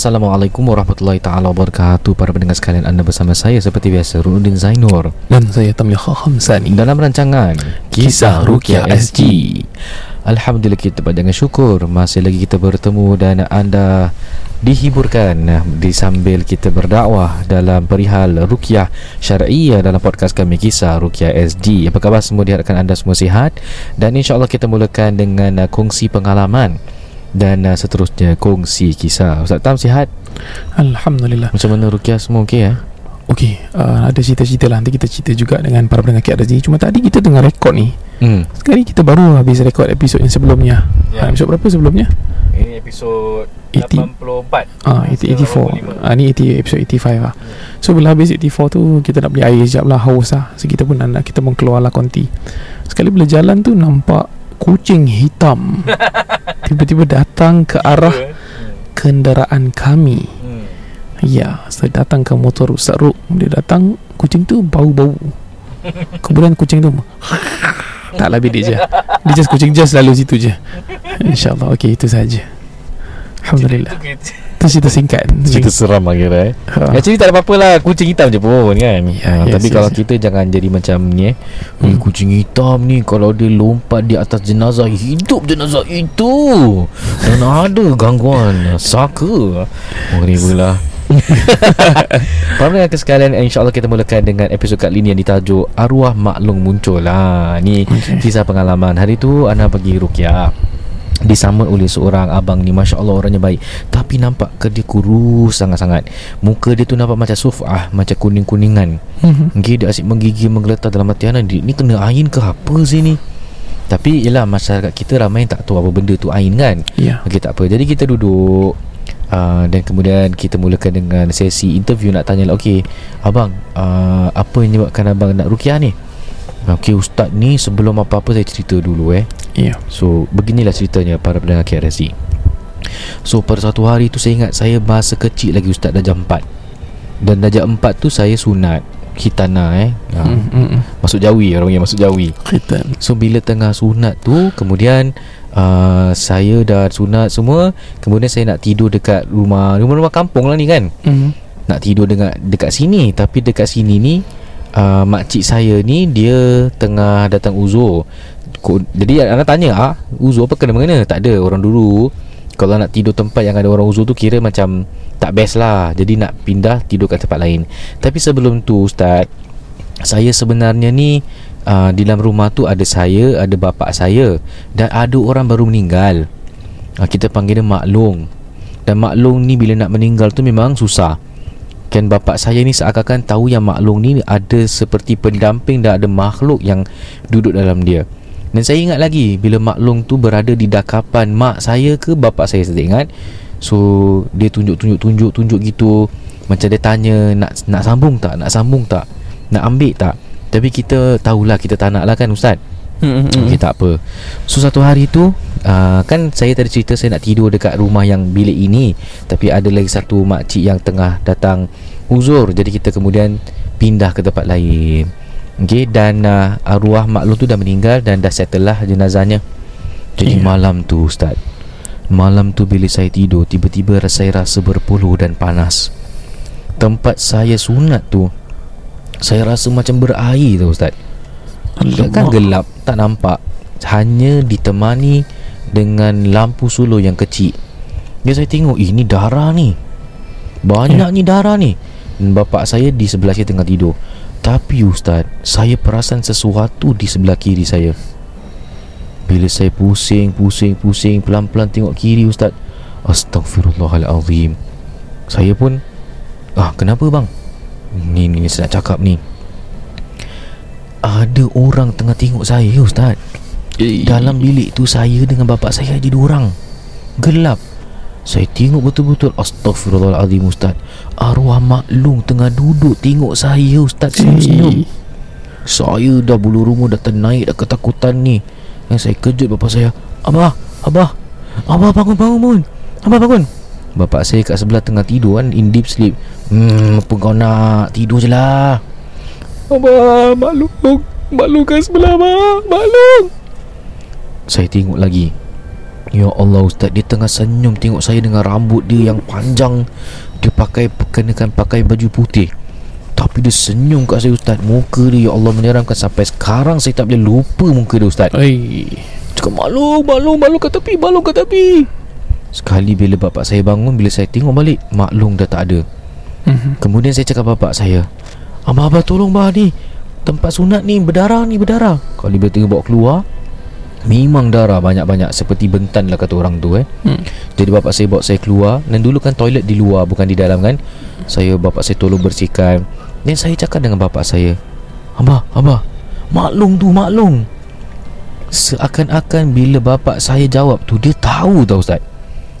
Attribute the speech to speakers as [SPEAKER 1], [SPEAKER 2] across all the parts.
[SPEAKER 1] Assalamualaikum warahmatullahi taala wabarakatuh. Para pendengar sekalian anda bersama saya seperti biasa Runuddin Zainur.
[SPEAKER 2] Dan saya Tamil Hamzani
[SPEAKER 1] Dalam rancangan
[SPEAKER 2] Kisah Rukia SG
[SPEAKER 1] Alhamdulillah kita dengan syukur. Masih lagi kita bertemu dan anda dihiburkan di sambil kita berdakwah dalam perihal rukyah syar'iyah dalam podcast kami kisah rukyah SG. Apa khabar semua? Diharapkan anda semua sihat. Dan insya-Allah kita mulakan dengan kongsi pengalaman dan uh, seterusnya kongsi kisah. Ustaz Tam sihat?
[SPEAKER 2] Alhamdulillah
[SPEAKER 1] Macam mana rukyah semua okey ya?
[SPEAKER 2] Okey uh, Ada cerita-cerita lah Nanti kita cerita juga Dengan para pendengar KRZ Cuma tadi kita tengah rekod ni
[SPEAKER 1] Hmm.
[SPEAKER 2] Sekali kita baru habis rekod episod yang sebelumnya
[SPEAKER 1] Ya.
[SPEAKER 2] yeah. Episod berapa sebelumnya?
[SPEAKER 1] Ini episod
[SPEAKER 2] 80.
[SPEAKER 1] 84.
[SPEAKER 2] Ah, 80, 84 ah, Ni 80, episod 85 lah So bila habis 84 tu Kita nak beli air sekejap lah Haus lah So kita pun nak Kita pun keluar lah konti Sekali bila jalan tu Nampak Kucing hitam Tiba-tiba datang ke arah Kenderaan kami.
[SPEAKER 1] Hmm.
[SPEAKER 2] Ya So datang ke motor Ustaz Ruk. Dia datang Kucing tu bau-bau. Kemudian kucing tu Tak lah bedek je. Dia just kucing just lalu situ je. InsyaAllah Okay itu saja Alhamdulillah Itu cerita singkat
[SPEAKER 1] Cerita seram kira eh.
[SPEAKER 2] ha.
[SPEAKER 1] Actually tak ada apa-apa lah Kucing hitam je pun kan
[SPEAKER 2] Ya,
[SPEAKER 1] ha,
[SPEAKER 2] yes,
[SPEAKER 1] Tapi
[SPEAKER 2] yes,
[SPEAKER 1] kalau
[SPEAKER 2] yes.
[SPEAKER 1] kita jangan jadi macam ni eh hmm.
[SPEAKER 2] Hmm.
[SPEAKER 1] Kucing hitam ni Kalau dia lompat di atas jenazah Hidup jenazah itu Dan ada gangguan Saka Horrible Para pendengar sekalian InsyaAllah kita mulakan dengan episod kali ni Yang ditajuk Arwah Maklum Muncul lah Ni
[SPEAKER 2] Okay.
[SPEAKER 1] kisah pengalaman Hari tu Ana pergi Rukyah disambut oleh seorang abang ni. Masya Allah orangnya baik. Tapi nampak ke dia kurus sangat-sangat. Muka dia tu nampak macam sufah Macam kuning-kuningan.
[SPEAKER 2] Mhm.
[SPEAKER 1] Okay dia asyik menggigil menggeletar dalam hati. Ana Ni kena ain ke apa sih ni? Tapi yelah masyarakat kita ramai tak tahu apa benda tu ain kan?
[SPEAKER 2] Ya.
[SPEAKER 1] Okey tak apa. Jadi kita duduk uh, Dan kemudian kita mulakan dengan sesi interview. Nak tanya lah Okey Abang uh, Apa yang menyebabkan abang nak rukiah ni? Okey ustaz ni sebelum apa-apa saya cerita dulu eh
[SPEAKER 2] Ya
[SPEAKER 1] So beginilah ceritanya para pendengar KRSC So pada satu hari tu saya ingat Saya masa kecil lagi ustaz darjah 4 Dan darjah 4 tu saya sunat Khitana eh. Ha.
[SPEAKER 2] Hmm, hmm, hmm.
[SPEAKER 1] Masuk jawi orang panggil masuk jawi.
[SPEAKER 2] Khitan.
[SPEAKER 1] So bila tengah sunat tu Kemudian uh, Saya dah sunat semua Kemudian saya nak tidur dekat rumah Rumah-rumah kampung lah ni kan.
[SPEAKER 2] Mhm.
[SPEAKER 1] Nak tidur dekat, dekat sini. Tapi dekat sini ni uh, Makcik saya ni Dia tengah datang uzur Jadi anda tanya ah, Uzur apa kena mengena? Tak ada orang dulu. Kalau nak tidur tempat yang ada orang uzur tu Kira macam Tak best lah. Jadi nak pindah Tidur kat tempat lain. Tapi sebelum tu Ustaz Saya sebenarnya ni uh, Di dalam rumah tu Ada saya Ada bapa saya Dan ada orang baru meninggal. Uh, Kita panggil dia Mak Long. Dan Mak Long ni Bila nak meninggal tu Memang susah. Kan bapak saya ni seakan-akan tahu yang maklum ni ada seperti pendamping dan ada makhluk yang duduk dalam dia. Dan saya ingat lagi bila maklum tu berada di dakapan mak saya ke bapak saya saya tak ingat. So dia tunjuk-tunjuk tunjuk-tunjuk gitu macam dia tanya nak nak sambung tak? Nak sambung tak? Nak ambil tak? Tapi kita tahulah kita tak nak lah kan ustaz.
[SPEAKER 2] Mhm, mhm.
[SPEAKER 1] Okey tak apa So satu hari tu uh, Kan saya tadi cerita Saya nak tidur dekat rumah yang bilik ini Tapi ada lagi satu makcik yang tengah datang Uzur Jadi kita kemudian Pindah ke tempat lain Okey dan uh, arwah maklum tu dah meninggal Dan dah settle lah jenazahnya. Jadi
[SPEAKER 2] Ya.
[SPEAKER 1] malam tu Ustaz Malam tu bila saya tidur Tiba-tiba saya rasa berpeluh dan panas. Tempat saya sunat tu Saya rasa macam berair tu Ustaz.
[SPEAKER 2] Alamak.
[SPEAKER 1] Kan gelap Tak nampak. Hanya ditemani Dengan lampu suluh yang kecil. Dia saya tengok "Eh, Ini darah ni. Banyak
[SPEAKER 2] Ya.
[SPEAKER 1] ni darah ni. Dan bapak saya di sebelah saya tengah tidur Tapi ustaz Saya perasan sesuatu di sebelah kiri saya. Bila saya pusing Pusing Pusing Pelan-pelan tengok kiri ustaz Astaghfirullahalazim. Saya pun Ah kenapa bang? Ni ni, ni saya nak cakap ni. Ada orang tengah tengok saya ustaz. Dalam bilik tu saya dengan bapak saya je dua orang. Gelap Saya tengok betul-betul Astaghfirullahaladzim Ustaz. Arwah maklum tengah duduk tengok saya Ustaz. Senyum-senyum Saya dah bulu rumah dah ternaik dah ketakutan ni. Yang saya kejut bapak saya Abah, Abah Abah bangun bangun bangun Abah bangun. Bapak saya kat sebelah tengah tidur kan In deep sleep. Hmm apa kau nak? Tidur je lah. Abah maklum Maklum kat sebelah abah. Maklum. Saya tengok lagi Ya Allah Ustaz Dia tengah senyum Tengok saya dengan rambut dia yang panjang. Dia pakai Kenakan pakai baju putih. Tapi dia senyum kat saya Ustaz. Muka dia Ya Allah menyeramkan. Sampai sekarang saya tak boleh lupa muka dia Ustaz.
[SPEAKER 2] Oi.
[SPEAKER 1] Cakap maklum Maklum Maklum kat tepi Maklum kat tepi. Sekali bila bapak saya bangun Bila saya tengok balik Maklum dah tak ada.
[SPEAKER 2] Mhm.
[SPEAKER 1] Kemudian saya cakap bapak saya Abah abah tolong bah ni. Tempat sunat ni berdarah ni berdarah. Kalau bila tengok bawa keluar Memang darah banyak-banyak Seperti bentan lah kata orang tu eh.
[SPEAKER 2] Hmm.
[SPEAKER 1] Jadi bapak saya bawa saya keluar. Dan dulu kan toilet di luar Bukan di dalam kan. Saya bapak saya tolong bersihkan. Dan saya cakap dengan bapak saya Abah, Abah Maklum tu, maklum. Seakan-akan bila bapak saya jawab tu Dia tahu tau Ustaz.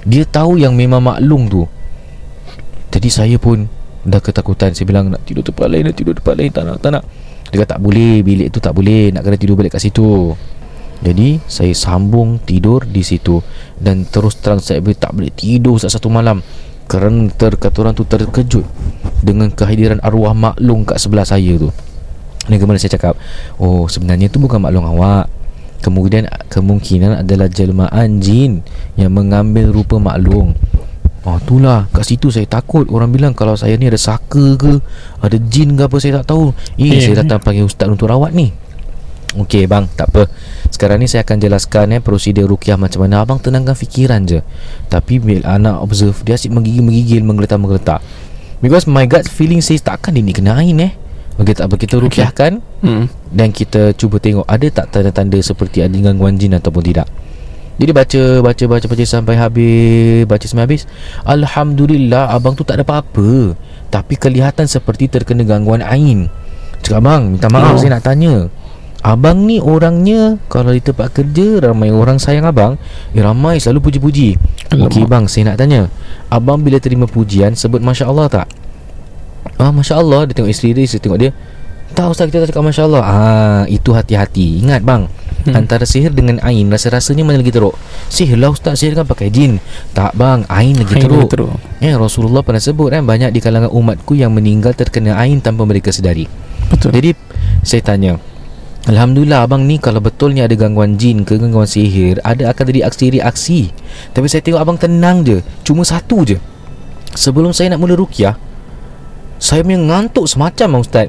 [SPEAKER 1] Dia tahu yang memang maklum tu. Jadi saya pun Dah ketakutan. Saya bilang nak tidur tempat lain Nak tidur tempat lain. Tak nak, tak nak. Dia kata tak boleh Bilik tu tak boleh. Nak kena tidur balik kat situ jadi saya sambung tidur di situ. Dan terus terang saya boleh tak boleh tidur saat satu malam. Kerana ter, kata orang tu terkejut Dengan kehadiran arwah maklum kat sebelah saya tu. Dan kemudian saya cakap? Oh sebenarnya tu bukan maklum awak. Kemudian kemungkinan adalah jelmaan jin Yang mengambil rupa maklum. Oh itulah. Kat situ saya takut. Orang bilang kalau saya ni ada saka ke? Ada jin ke apa saya tak tahu. Eh,
[SPEAKER 2] Eh,
[SPEAKER 1] saya datang panggil ustaz untuk rawat ni Okey bang, tak apa. Sekarang ni saya akan jelaskan eh prosedur rukyah macam mana. Abang tenangkan fikiran je. Tapi bila anak observe dia asyik menggigil-menggigil, menggeletar-menggeletar. Because my gut feeling says takkan dia ni kena ain eh. Okey tak apa kita rukyahkan
[SPEAKER 2] Hmm.
[SPEAKER 1] dan kita cuba tengok ada tak tanda-tanda seperti ada gangguan jin ataupun tidak. Jadi baca baca baca baca sampai habis, baca sampai habis. Alhamdulillah abang tu tak ada apa-apa. Tapi kelihatan seperti terkena gangguan ain. Cakap abang, minta maaf
[SPEAKER 2] Oh.
[SPEAKER 1] saya nak tanya. Abang ni orangnya Kalau di tempat kerja Ramai orang sayang abang eh, Ramai selalu puji-puji. Okey bang Saya nak tanya Abang bila terima pujian Sebut Masya Allah tak? Ah Masya Allah Dia tengok isteri dia Saya tengok dia Tak Ustaz kita tak cakap Masya Allah Ah Itu hati-hati Ingat bang hmm. Antara sihir dengan ain Rasa-rasanya mana lagi teruk Sihir lah Ustaz Sihir kan pakai jin Tak bang Ain lagi
[SPEAKER 2] Ain
[SPEAKER 1] teruk
[SPEAKER 2] teruk.
[SPEAKER 1] Ya Rasulullah pernah sebut kan Banyak di kalangan umatku Yang meninggal terkena ain Tanpa mereka sedari
[SPEAKER 2] Betul.
[SPEAKER 1] jadi saya tanya Alhamdulillah abang ni kalau betulnya ada gangguan jin ke gangguan sihir Ada akan jadi aksi-reaksi Tapi saya tengok abang tenang je Cuma satu je. Sebelum saya nak mula rukyah Saya punya ngantuk semacam bang ustaz.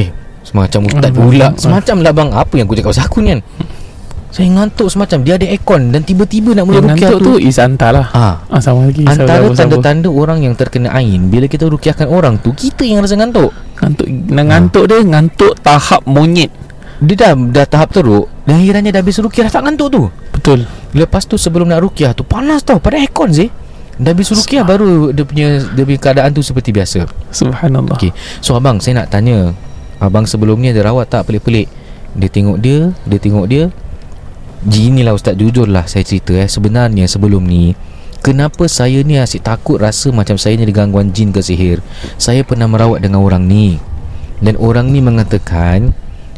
[SPEAKER 1] Eh Semacam ustaz pula. Semacam lah bang. Apa yang aku cakap pasal aku ni kan Saya ngantuk semacam. Dia ada aircon Dan tiba-tiba nak mula
[SPEAKER 2] Yang
[SPEAKER 1] rukyah
[SPEAKER 2] ngantuk
[SPEAKER 1] tu.
[SPEAKER 2] tu is antar lah.
[SPEAKER 1] Ah,
[SPEAKER 2] Ah, sama lagi.
[SPEAKER 1] Antara
[SPEAKER 2] Sabar, sabar.
[SPEAKER 1] tanda-tanda orang yang terkena ain Bila kita rukyahkan orang tu Kita yang rasa ngantuk.
[SPEAKER 2] Ngantuk Ngantuk dia Ngantuk tahap monyet.
[SPEAKER 1] Dia dah, dah tahap teruk Dan akhirnya dah habis rukyah Dah tak ngantuk tu.
[SPEAKER 2] Betul.
[SPEAKER 1] Lepas tu sebelum nak rukyah tu Panas tau Pada aircon sih. Dah habis rukyah baru Dia punya Dia punya keadaan tu seperti biasa.
[SPEAKER 2] Subhanallah.
[SPEAKER 1] Okey So abang saya nak tanya. Abang sebelum ni ada rawat tak pelik-pelik? Dia tengok dia Dia tengok dia Gini lah ustaz Jujur lah saya cerita eh. Sebenarnya sebelum ni Kenapa saya ni asyik takut rasa macam saya ni ada gangguan jin ke sihir? Saya pernah merawat dengan orang ni. Dan orang ni mengatakan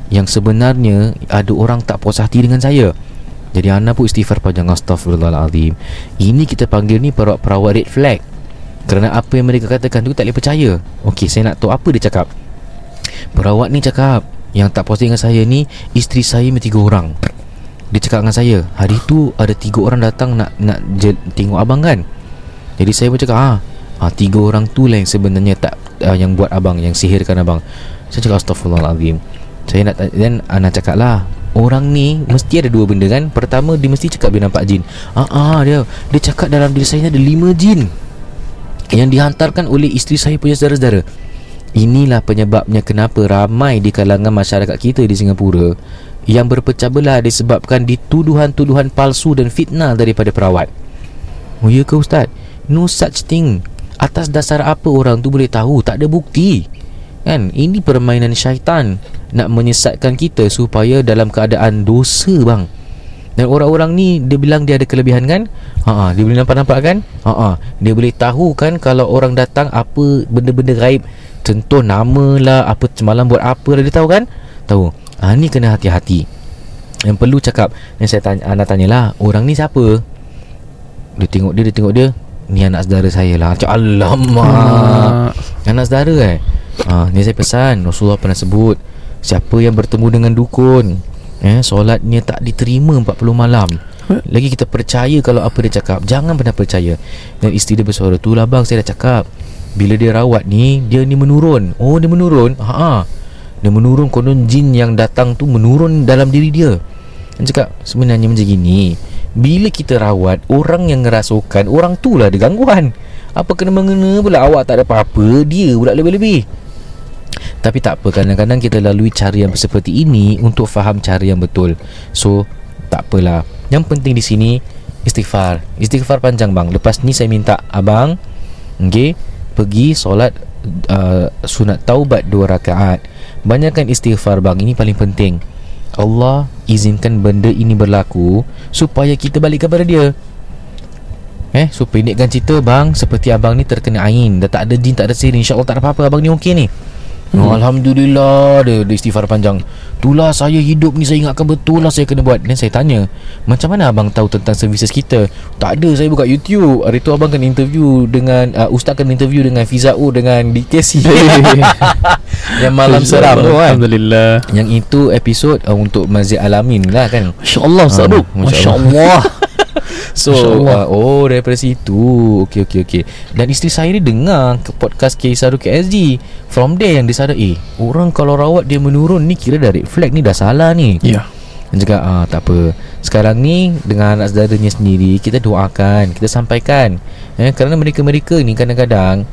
[SPEAKER 1] Yang sebenarnya ada orang tak puas hati dengan saya. Jadi anak pun istighfar panjang Astaghfirullahaladzim. Ini kita panggil ni perawat-perawat red flag. Kerana apa yang mereka katakan tu tak boleh percaya. Okey saya nak tahu apa dia cakap. Perawat ni cakap Yang tak puas dengan saya ni Isteri saya ni tiga orang cakap dengan saya Hari tu ada tiga orang datang Nak nak je, tengok abang kan? Jadi saya pun cakap ah, ah Tiga orang tu lah yang sebenarnya tak uh, Yang buat abang Yang sihirkan abang. Saya cakap astagfirullahaladzim Saya nak Dan Ana cakap lah Orang ni mesti ada dua benda kan? Pertama dia mesti cakap dia nampak jin. Ah, ah dia Dia cakap dalam diri saya ada lima jin Yang dihantarkan oleh isteri saya punya saudara-saudara. Inilah penyebabnya kenapa ramai di kalangan masyarakat kita di Singapura yang berpecah belah disebabkan dituduhan-tuduhan palsu dan fitnah daripada perawat. Oh ya ke ustaz? No such thing. Atas dasar apa orang tu boleh tahu? Tak ada bukti. Kan? Ini permainan syaitan nak menyesatkan kita supaya dalam keadaan dosa bang dan orang-orang ni dia bilang dia ada kelebihan kan ha dia boleh nampak-nampak kan ha dia boleh tahu kan kalau orang datang apa benda-benda gaib contoh nama lah apa semalam buat apa lah dia tahu kan tahu ha ni kena hati-hati. Yang perlu cakap yang saya tanya anda tanyalah orang ni siapa? Dia tengok dia dia tengok dia ni anak saudara saya lah. Cak alamak. Anak saudara eh? Ha, ni saya pesan Rasulullah pernah sebut siapa yang bertemu dengan dukun eh solatnya tak diterima 40 malam. Lagi kita percaya kalau apa dia cakap jangan pernah percaya. Dan isteri dia bersuara tu lah bang saya dah cakap. Bila dia rawat ni dia ni menurun. Oh dia menurun? Ha ha dia menurun konon jin yang datang tu menurun dalam diri dia. Dia cakap sebenarnya macam gini bila kita rawat Orang yang ngerasukan Orang tu lah ada gangguan. Apa kena mengena pula? Awak tak ada apa-apa Dia pula lebih-lebih. Tapi tak apa Kadang-kadang kita lalui cara yang seperti ini Untuk faham cara yang betul. So Tak apalah. Yang penting di sini Istighfar. Istighfar panjang bang. Lepas ni saya minta Abang Okay Pergi solat uh, Sunat taubat dua rakaat Banyakkan istighfar bang. Ini paling penting. Allah izinkan benda ini berlaku supaya kita balik kepada dia. Eh, so pendekkan cerita bang Seperti abang ni terkena ain. Dah tak ada jin, tak ada sihir InsyaAllah tak ada apa-apa. Abang ni okey ni hmm. oh, Alhamdulillah Dia, dia istighfar panjang. Itulah saya hidup ni Saya ingatkan betul lah Saya kena buat. Dan saya tanya Macam mana abang tahu Tentang services kita? Tak ada saya buka YouTube. Hari tu abang kena interview Dengan uh, Ustaz kena interview Dengan Fizau Dengan DKC Yang malam seram tu kan?
[SPEAKER 2] Alhamdulillah.
[SPEAKER 1] Yang itu episod uh, Untuk Masjid Alamin lah kan?
[SPEAKER 2] Masya Allah Ustaz
[SPEAKER 1] Ah,
[SPEAKER 2] uh,
[SPEAKER 1] Masya
[SPEAKER 2] Masya Allah
[SPEAKER 1] So uh, Oh daripada situ. Okay okay okay Dan isteri saya ni dengar ke Podcast Kisah KSG From there yang dia sadar Eh orang kalau rawat dia menurun Ni kira dah red flag ni Dah salah ni.
[SPEAKER 2] Ya.
[SPEAKER 1] Dan cakap ah, Tak apa. Sekarang ni Dengan anak saudaranya sendiri Kita doakan Kita sampaikan. Eh, Kerana mereka-mereka ni kadang-kadang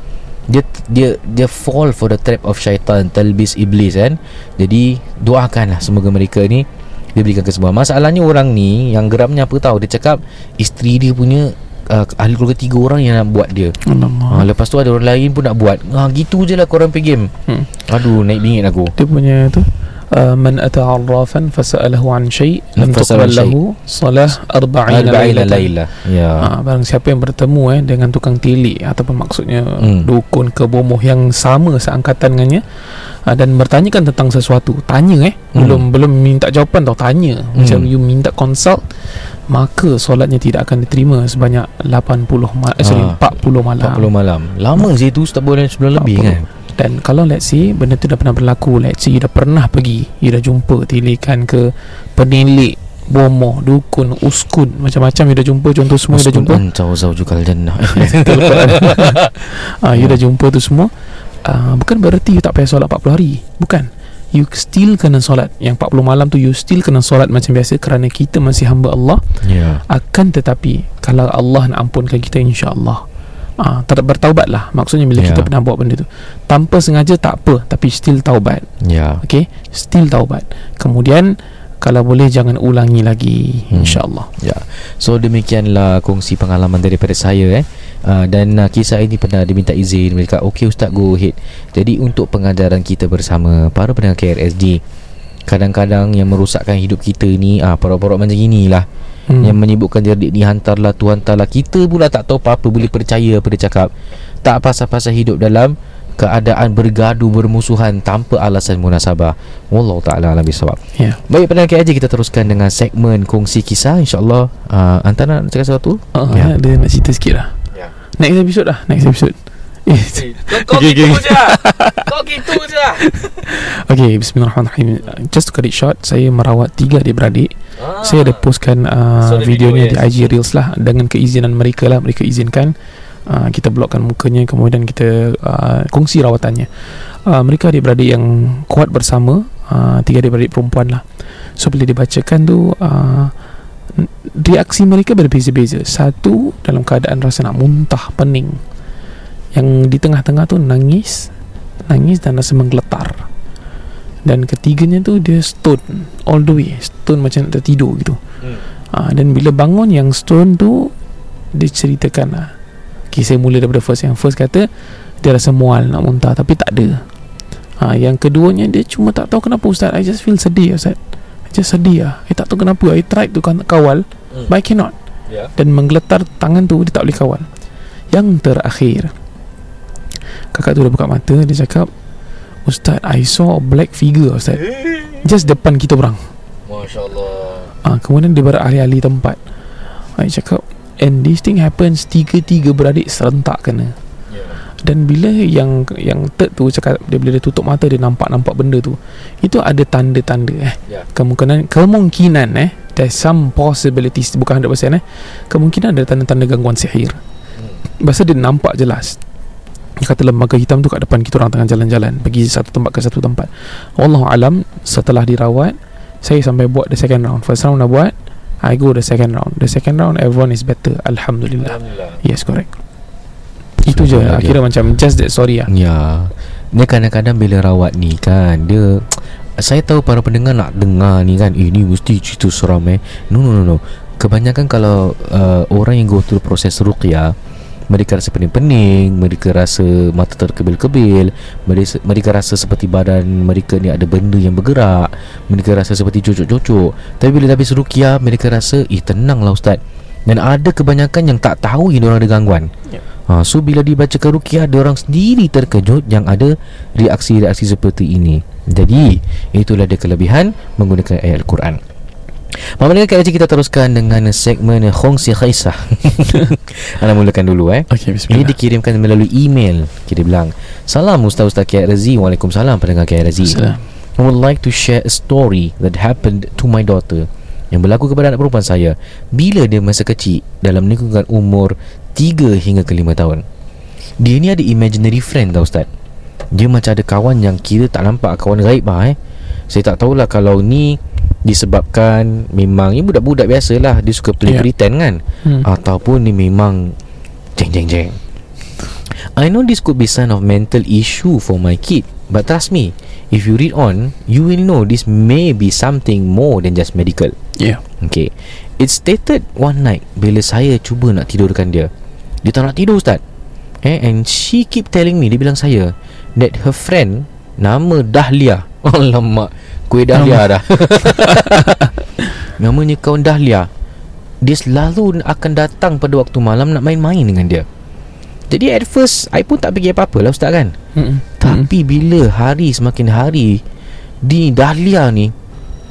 [SPEAKER 1] dia dia dia fall for the trap of syaitan talbis iblis kan? Jadi doakanlah semoga mereka ni dia berikan kesembuhan masalahnya orang ni yang geramnya apa tahu dia cakap isteri dia punya uh, ahli keluarga tiga orang yang nak buat dia.
[SPEAKER 2] Allah
[SPEAKER 1] ha, lepas tu ada orang lain pun nak buat. Ha, gitu je lah korang pergi game.
[SPEAKER 2] Hmm.
[SPEAKER 1] aduh naik bingit aku.
[SPEAKER 2] Dia punya tu uh, syai' Lam
[SPEAKER 1] Fasa'alahu
[SPEAKER 2] tuqbal
[SPEAKER 1] an syai'.
[SPEAKER 2] lahu Salah arba'ina
[SPEAKER 1] Arba'ina
[SPEAKER 2] laylatan
[SPEAKER 1] layla ya
[SPEAKER 2] Ha, barang siapa yang bertemu eh dengan tukang tilik ataupun maksudnya
[SPEAKER 1] Hmm.
[SPEAKER 2] hmm. dukun ke bomoh yang sama seangkatan dengannya ha, dan bertanyakan tentang sesuatu tanya eh
[SPEAKER 1] Hmm.
[SPEAKER 2] belum belum minta jawapan tau tanya macam
[SPEAKER 1] Hmm.
[SPEAKER 2] you minta consult maka solatnya tidak akan diterima sebanyak 80 ma- eh, sorry
[SPEAKER 1] Ah,
[SPEAKER 2] 40 malam
[SPEAKER 1] 40 malam Lama sih tu Tak boleh sebulan lebih
[SPEAKER 2] 40.
[SPEAKER 1] kan
[SPEAKER 2] dan kalau let's say benda tu dah pernah berlaku let's say you dah pernah pergi you dah jumpa tilikan ke penilik bomoh dukun uskun macam-macam you dah jumpa contoh semua you dah jumpa.
[SPEAKER 1] Ancau zaujukal jannah.
[SPEAKER 2] Ah, You dah jumpa tu semua ah, Bukan berarti you tak payah solat 40 hari. Bukan. You still kena solat. Yang 40 malam tu You still kena solat macam biasa Kerana kita masih hamba Allah.
[SPEAKER 1] Ya.
[SPEAKER 2] Akan tetapi Kalau Allah nak ampunkan kita InsyaAllah Ah, tak bertaubat lah Maksudnya bila
[SPEAKER 1] Ya.
[SPEAKER 2] kita pernah buat benda tu Tanpa sengaja tak apa Tapi still taubat
[SPEAKER 1] Ya
[SPEAKER 2] Okay Still taubat Kemudian Kalau boleh jangan ulangi lagi
[SPEAKER 1] Hmm.
[SPEAKER 2] InsyaAllah
[SPEAKER 1] Ya. So demikianlah kongsi pengalaman daripada saya eh. Uh, dan uh, kisah ini pernah diminta izin mereka okey ustaz go ahead. Jadi untuk pengajaran kita bersama para pendengar KRSG kadang-kadang yang merosakkan hidup kita ni ah porok-porok macam inilah
[SPEAKER 2] hmm.
[SPEAKER 1] yang menyebutkan jadi dihantarlah Tuhan Taala kita pula tak tahu apa-apa boleh percaya apa dia cakap. Tak pasal-pasal hidup dalam keadaan bergaduh bermusuhan tanpa alasan munasabah. Wallahu taala alam bisawab.
[SPEAKER 2] Ya
[SPEAKER 1] Baik pendengar KRSG kita teruskan dengan segmen kongsi kisah insyaallah uh, antara nak cakap sesuatu?
[SPEAKER 2] uh,
[SPEAKER 1] Ya.
[SPEAKER 2] ya. Dia nak cerita sikit lah
[SPEAKER 1] Ya.
[SPEAKER 2] Next episode lah Next episode Eh,
[SPEAKER 1] Kau
[SPEAKER 2] Okay,
[SPEAKER 1] gitu je Kau gitu je
[SPEAKER 2] Okay, bismillahirrahmanirrahim. Just to cut it short, saya merawat tiga adik-beradik.
[SPEAKER 1] ah.
[SPEAKER 2] Saya ada postkan uh,
[SPEAKER 1] So,
[SPEAKER 2] videonya
[SPEAKER 1] video,
[SPEAKER 2] di IG Reels lah dengan keizinan mereka lah. Mereka izinkan uh, kita blokkan mukanya kemudian kita uh, kongsi rawatannya. Uh, mereka adik-beradik yang kuat bersama, uh, tiga adik-beradik perempuan lah. So bila dibacakan tu uh, reaksi mereka berbeza-beza. Satu dalam keadaan rasa nak muntah, pening. Yang di tengah-tengah tu nangis, nangis dan rasa menggeletar. Dan ketiganya tu dia stone all the way, stone macam nak tertidur gitu.
[SPEAKER 1] Hmm.
[SPEAKER 2] Ha, dan bila bangun yang stone tu dia ceritakan lah. Okay, saya mula daripada first yang first kata dia rasa mual nak muntah tapi tak ada. Ha, Yang keduanya Dia cuma tak tahu kenapa Ustaz I just feel sedih Ustaz I just sedih lah I tak tahu kenapa I tried to kawal
[SPEAKER 1] Hmm.
[SPEAKER 2] But I cannot
[SPEAKER 1] Ya.
[SPEAKER 2] Dan menggeletar tangan tu Dia tak boleh kawal Yang terakhir Kakak tu dah buka mata Dia cakap Ustaz I saw a black figure Ustaz Just depan kita orang
[SPEAKER 1] Masya Allah
[SPEAKER 2] Ah, kemudian dia beralih-alih tempat. I cakap and this thing happens tiga-tiga beradik serentak kena.
[SPEAKER 1] Ya.
[SPEAKER 2] Dan bila yang yang third tu cakap dia bila dia tutup mata dia nampak-nampak benda tu. Itu ada tanda-tanda eh.
[SPEAKER 1] Ya.
[SPEAKER 2] Kemungkinan kemungkinan eh there's some possibilities bukan 100% eh. Kemungkinan ada tanda-tanda gangguan sihir. Bahasa dia nampak jelas. Dia kata lembaga hitam tu kat depan kita orang tengah jalan-jalan pergi satu tempat ke satu tempat. Wallahu alam setelah dirawat saya sampai buat the second round. First round dah buat, I go the second round. The second round everyone is better. Alhamdulillah.
[SPEAKER 1] Alhamdulillah
[SPEAKER 2] Yes, correct. Itu je Akhirnya macam Just that sorry lah
[SPEAKER 1] Ya Dia kadang-kadang bila rawat ni kan Dia Saya tahu para pendengar nak dengar ni kan Eh ni mesti cerita seram eh No no no no Kebanyakan kalau uh, Orang yang go through proses ruqyah mereka rasa pening-pening Mereka rasa mata terkebil-kebil mereka, mereka rasa seperti badan mereka ni ada benda yang bergerak Mereka rasa seperti cocok-cocok Tapi bila habis ruqyah Mereka rasa Eh tenang lah ustaz. Dan ada kebanyakan yang tak tahu Yang orang ada gangguan.
[SPEAKER 2] Ya.
[SPEAKER 1] ha, So bila dibacakan ruqyah orang sendiri terkejut Yang ada reaksi-reaksi seperti ini. Jadi Itulah dia kelebihan Menggunakan ayat Al-Quran Mama dengan KLJ kita teruskan dengan segmen Khongsi Khaisah. Anda mulakan dulu eh.
[SPEAKER 2] Okay
[SPEAKER 1] ini dikirimkan melalui email. Kita bilang Salam Ustaz-Ustaz Kiai Razi. Waalaikumsalam pendengar
[SPEAKER 2] Salam.
[SPEAKER 1] I would like to share a story that happened to my daughter Yang berlaku kepada anak perempuan saya Bila dia masa kecil Dalam lingkungan umur 3 hingga ke 5 tahun. Dia ni ada imaginary friend tau Ustaz. Dia macam ada kawan yang kira tak nampak kawan gaib lah eh. Saya tak tahulah kalau ni Disebabkan Memang Ni budak-budak biasa lah Dia suka play
[SPEAKER 2] Ya.
[SPEAKER 1] pretend kan?
[SPEAKER 2] Hmm.
[SPEAKER 1] Ataupun ni memang Jeng jeng jeng. I know this could be sign of mental issue for my kid But trust me If you read on You will know this may be something more than just medical.
[SPEAKER 2] Yeah
[SPEAKER 1] Okay. It stated one night Bila saya cuba nak tidurkan dia. Dia tak nak tidur Ustaz. Eh, And she keep telling me Dia bilang saya That her friend Nama Dahlia. Alamak Kuih Dahlia dah. Namanya kawan Dahlia Dia selalu akan datang pada waktu malam Nak main-main dengan dia. Jadi at first I pun tak fikir apa-apa lah Ustaz kan.
[SPEAKER 2] Hmm.
[SPEAKER 1] Tapi bila hari semakin hari Di Dahlia ni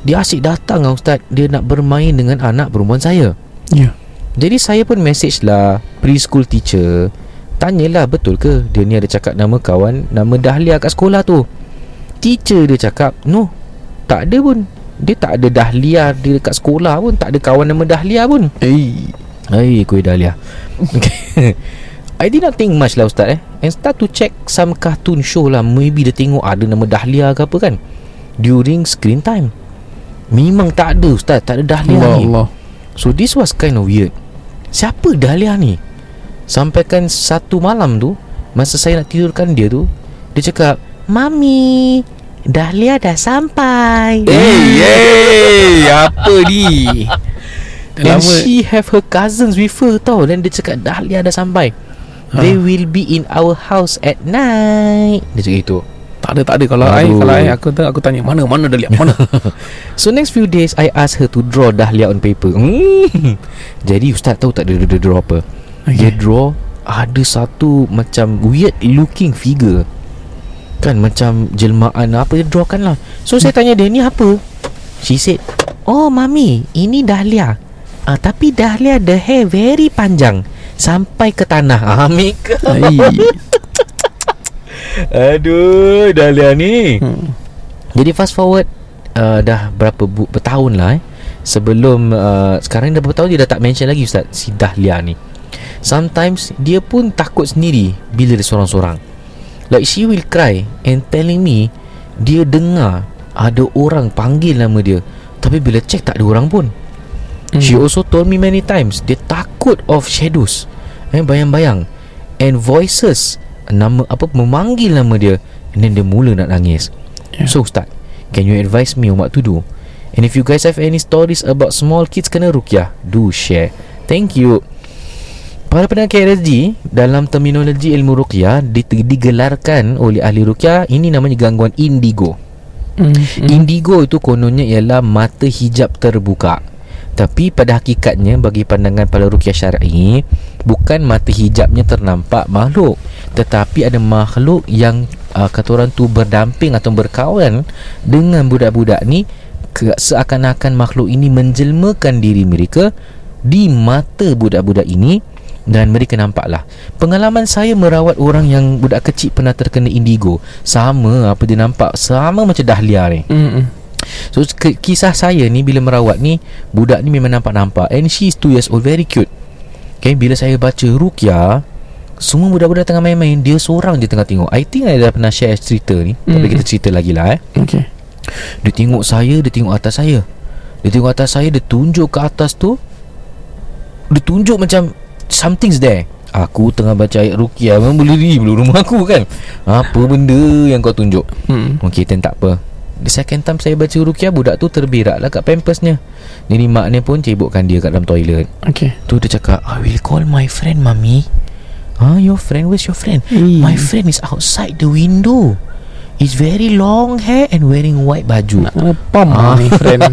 [SPEAKER 1] Dia asyik datang lah Ustaz. Dia nak bermain dengan anak perempuan saya.
[SPEAKER 2] Yeah
[SPEAKER 1] Jadi saya pun message lah Preschool teacher Tanyalah betul ke Dia ni ada cakap nama kawan Nama Dahlia kat sekolah tu? Teacher dia cakap No Tak ada pun. Dia tak ada Dahlia Dia dekat sekolah pun. Tak ada kawan nama Dahlia pun.
[SPEAKER 2] Hey
[SPEAKER 1] Hai kuih Dahlia. Okay. I did not think much lah Ustaz eh. And start to check Some cartoon show lah. Maybe dia tengok Ada nama Dahlia ke apa kan. During screen time. Memang tak ada Ustaz. Tak ada Dahlia
[SPEAKER 2] Allah
[SPEAKER 1] ni.
[SPEAKER 2] Allah
[SPEAKER 1] So this was kind of weird. Siapa Dahlia ni? Sampaikan satu malam tu Masa saya nak tidurkan dia tu Dia cakap Mami Dahlia dah sampai.
[SPEAKER 2] Hey,
[SPEAKER 1] hey Apa ni?
[SPEAKER 2] Dah
[SPEAKER 1] And
[SPEAKER 2] lama
[SPEAKER 1] she have her cousins with her tau. Dan dia cakap Dahlia dah sampai.
[SPEAKER 2] Ha.
[SPEAKER 1] They will be in our house at night. Dia cakap itu
[SPEAKER 2] Tak ada tak ada. Kalau I
[SPEAKER 1] Aduh.
[SPEAKER 2] Kalau I aku, aku tanya Mana mana dah lihat? Mana?
[SPEAKER 1] So next few days I ask her to draw Dahlia on paper. Hmm. Jadi ustaz tahu tak dia, dia, dia draw apa? Okay. Dia draw Ada satu Macam weird looking figure Kan macam Jelmaan apa Dia draw kan lah So saya tanya dia Ni apa? She said Oh mami Ini Dahlia. Ah, Tapi Dahlia the hair very panjang Sampai ke tanah. Ah, Amik
[SPEAKER 2] Hai.
[SPEAKER 1] Aduh Dahlia ni.
[SPEAKER 2] Hmm.
[SPEAKER 1] Jadi fast forward uh, Dah berapa bu- bertahun lah eh. Sebelum uh, Sekarang dah berapa tahun Dia dah tak mention lagi Ustaz Si Dahlia ni. Sometimes Dia pun takut sendiri Bila dia seorang-seorang Like she will cry And telling me Dia dengar Ada orang panggil nama dia. Tapi bila check tak ada orang pun.
[SPEAKER 2] Hmm.
[SPEAKER 1] She also told me many times Dia takut of shadows. Eh, Bayang-bayang. And voices Nama apa Memanggil nama dia. And then dia mula nak nangis.
[SPEAKER 2] Yeah.
[SPEAKER 1] So Ustaz Can you advise me on what to do? And if you guys have any stories About small kids kena rukyah Do share. Thank you Para pendengar KRSG Dalam terminologi ilmu ruqyah di- Digelarkan oleh ahli ruqyah Ini namanya gangguan indigo
[SPEAKER 2] Hmm.
[SPEAKER 1] Indigo itu kononnya ialah mata hijab terbuka. Tapi pada hakikatnya bagi pandangan para rukyah syar'i bukan mata hijabnya ternampak makhluk tetapi ada makhluk yang uh, kata orang tu berdamping atau berkawan dengan budak-budak ni ke, seakan-akan makhluk ini menjelmakan diri mereka di mata budak-budak ini dan mereka nampaklah. Pengalaman saya merawat orang yang budak kecil pernah terkena indigo. Sama apa dia nampak sama macam dahlia ni.
[SPEAKER 2] Hmm.
[SPEAKER 1] so ke, kisah saya ni bila merawat ni budak ni memang nampak-nampak. And she is 2 years old very cute. Okay bila saya baca ruqyah semua budak-budak tengah main-main dia seorang je tengah tengok. I think I dah pernah share cerita ni tapi
[SPEAKER 2] Mm.
[SPEAKER 1] kita cerita lagi lah eh.
[SPEAKER 2] Okay.
[SPEAKER 1] dia tengok saya Dia tengok atas saya. Dia tengok atas saya Dia tunjuk ke atas tu Dia tunjuk macam Something's there. Aku tengah baca ayat Rukiah. Memang boleh diri belum rumah aku kan. Apa benda yang kau tunjuk?
[SPEAKER 2] Hmm.
[SPEAKER 1] Okey then tak apa. The second time saya baca Rukiah Budak tu terberak lah kat pampersnya. Jadi maknya pun cebokkan dia kat dalam toilet.
[SPEAKER 2] Okay.
[SPEAKER 1] Tu dia cakap I will call my friend mummy. Huh your friend? Where's your friend?
[SPEAKER 2] Hmm.
[SPEAKER 1] My friend is outside the window. He's very long hair and wearing white baju.
[SPEAKER 2] Nak kena pump
[SPEAKER 1] Ah.
[SPEAKER 2] ni friend.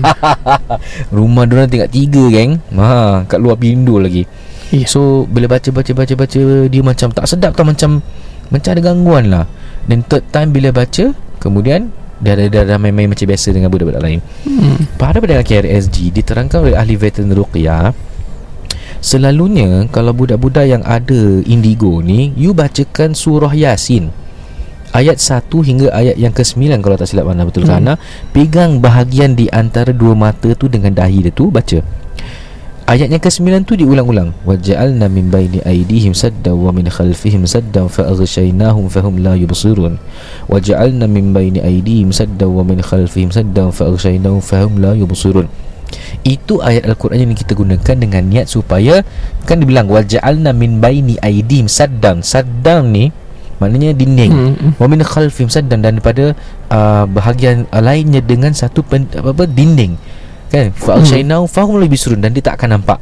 [SPEAKER 1] Rumah diorang tingkat tiga geng. Ha, Kat luar pintu lagi
[SPEAKER 2] Ya.
[SPEAKER 1] So bila baca baca baca baca Dia macam tak sedap tau Macam Macam ada gangguan lah Dan third time bila baca Kemudian Dah dah, dah, dah main-main macam biasa Dengan budak-budak lain
[SPEAKER 2] Hmm.
[SPEAKER 1] Pada pendengar KRSG Diterangkan oleh ahli veteran Ruqyah Selalunya Kalau budak-budak yang ada indigo ni You bacakan surah Yasin Ayat 1 hingga ayat yang ke-9 Kalau tak silap mana betul
[SPEAKER 2] Hmm.
[SPEAKER 1] hmm. Pegang bahagian di antara dua mata tu Dengan dahi dia tu Baca Ayat yang ke-9 tu diulang-ulang. Waja'alna min baini aidihim sadda wa min khalfihim sadda fa'aghshaynahum fahum la yubsirun. Waja'alna min baini aidihim sadda wa min khalfihim sadda fa'aghshaynahum fahum la yubsirun. Itu ayat Al-Quran yang kita gunakan dengan niat supaya kan dibilang waja'alna min baini aidihim saddang saddang ni maknanya dinding.
[SPEAKER 2] Hmm. hmm.
[SPEAKER 1] wa min khalfihim saddan dan daripada uh, bahagian uh, lainnya dengan satu pen, apa, apa dinding kan fa hmm. fahum la yubsirun dan dia tak akan nampak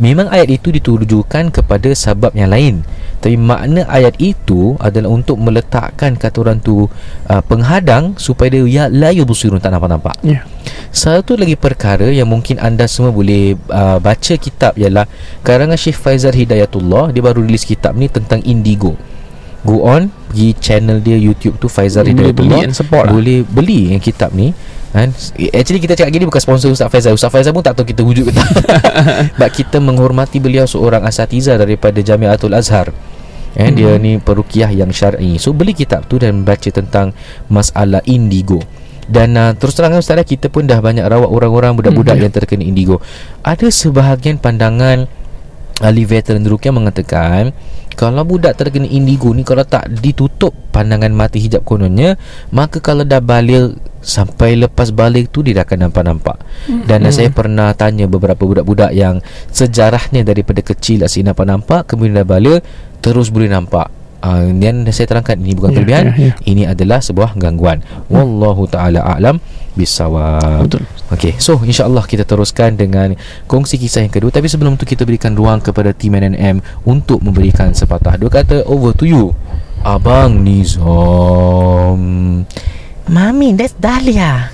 [SPEAKER 1] Memang ayat itu ditujukan kepada sebab yang lain Tapi makna ayat itu adalah untuk meletakkan kata orang tu uh, Penghadang supaya dia ya, la yubsirun tak nampak-nampak
[SPEAKER 2] Ya.
[SPEAKER 1] satu lagi perkara yang mungkin anda semua boleh uh, baca kitab ialah karangan Syekh Faizal Hidayatullah dia baru rilis kitab ni tentang indigo. Go on pergi channel dia YouTube tu Faizal
[SPEAKER 2] Boleh
[SPEAKER 1] Hidayatullah.
[SPEAKER 2] beli and support lah.
[SPEAKER 1] Boleh beli yang kitab ni. Kan? Actually kita cakap gini bukan sponsor Ustaz Faizal. Ustaz Faizal pun tak tahu kita wujud ke tak. Sebab kita menghormati beliau seorang asatiza daripada Jamiatul Azhar. Eh,
[SPEAKER 2] Hmm.
[SPEAKER 1] Dia ni perukiah yang syar'i So beli kitab tu dan baca tentang masalah indigo dan uh, terus terang Ustaz eh, kita pun dah banyak rawat orang-orang budak-budak
[SPEAKER 2] Hmm, ya.
[SPEAKER 1] yang terkena indigo. Ada sebahagian pandangan ahli veteran rukyah mengatakan kalau budak terkena indigo ni kalau tak ditutup pandangan mati hijab kononnya maka kalau dah balik sampai lepas balik tu dia akan nampak-nampak. Dan
[SPEAKER 2] Hmm.
[SPEAKER 1] saya pernah tanya beberapa budak-budak yang sejarahnya daripada kecil asyik nampak-nampak kemudian dah balik terus boleh nampak. Uh, dan saya terangkan ini bukan
[SPEAKER 2] Ya,
[SPEAKER 1] kelebihan
[SPEAKER 2] ya, ya.
[SPEAKER 1] ini adalah sebuah gangguan. Wallahu taala a'lam bisawab.
[SPEAKER 2] Betul.
[SPEAKER 1] Okey, so insyaAllah kita teruskan dengan kongsi kisah yang kedua. Tapi sebelum tu kita berikan ruang kepada tim NNM Untuk memberikan sepatah. Dua kata over to you Abang Nizam Mami, that's Dahlia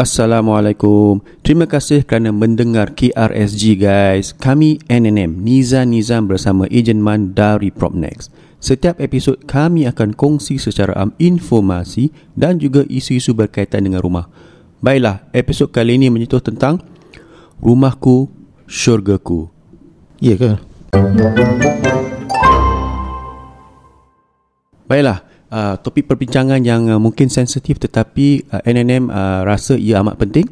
[SPEAKER 3] Assalamualaikum. Terima kasih kerana mendengar KRSG guys. Kami NNM Niza Nizam bersama Ejen Man dari Propnex. Setiap episod kami akan kongsi secara am informasi dan juga isu-isu berkaitan dengan rumah. Baiklah, episod kali ini menyentuh tentang rumahku, syurgaku. Ya ke? Baiklah, uh, topik perbincangan yang uh, mungkin sensitif tetapi uh, NNM uh, rasa ia amat penting.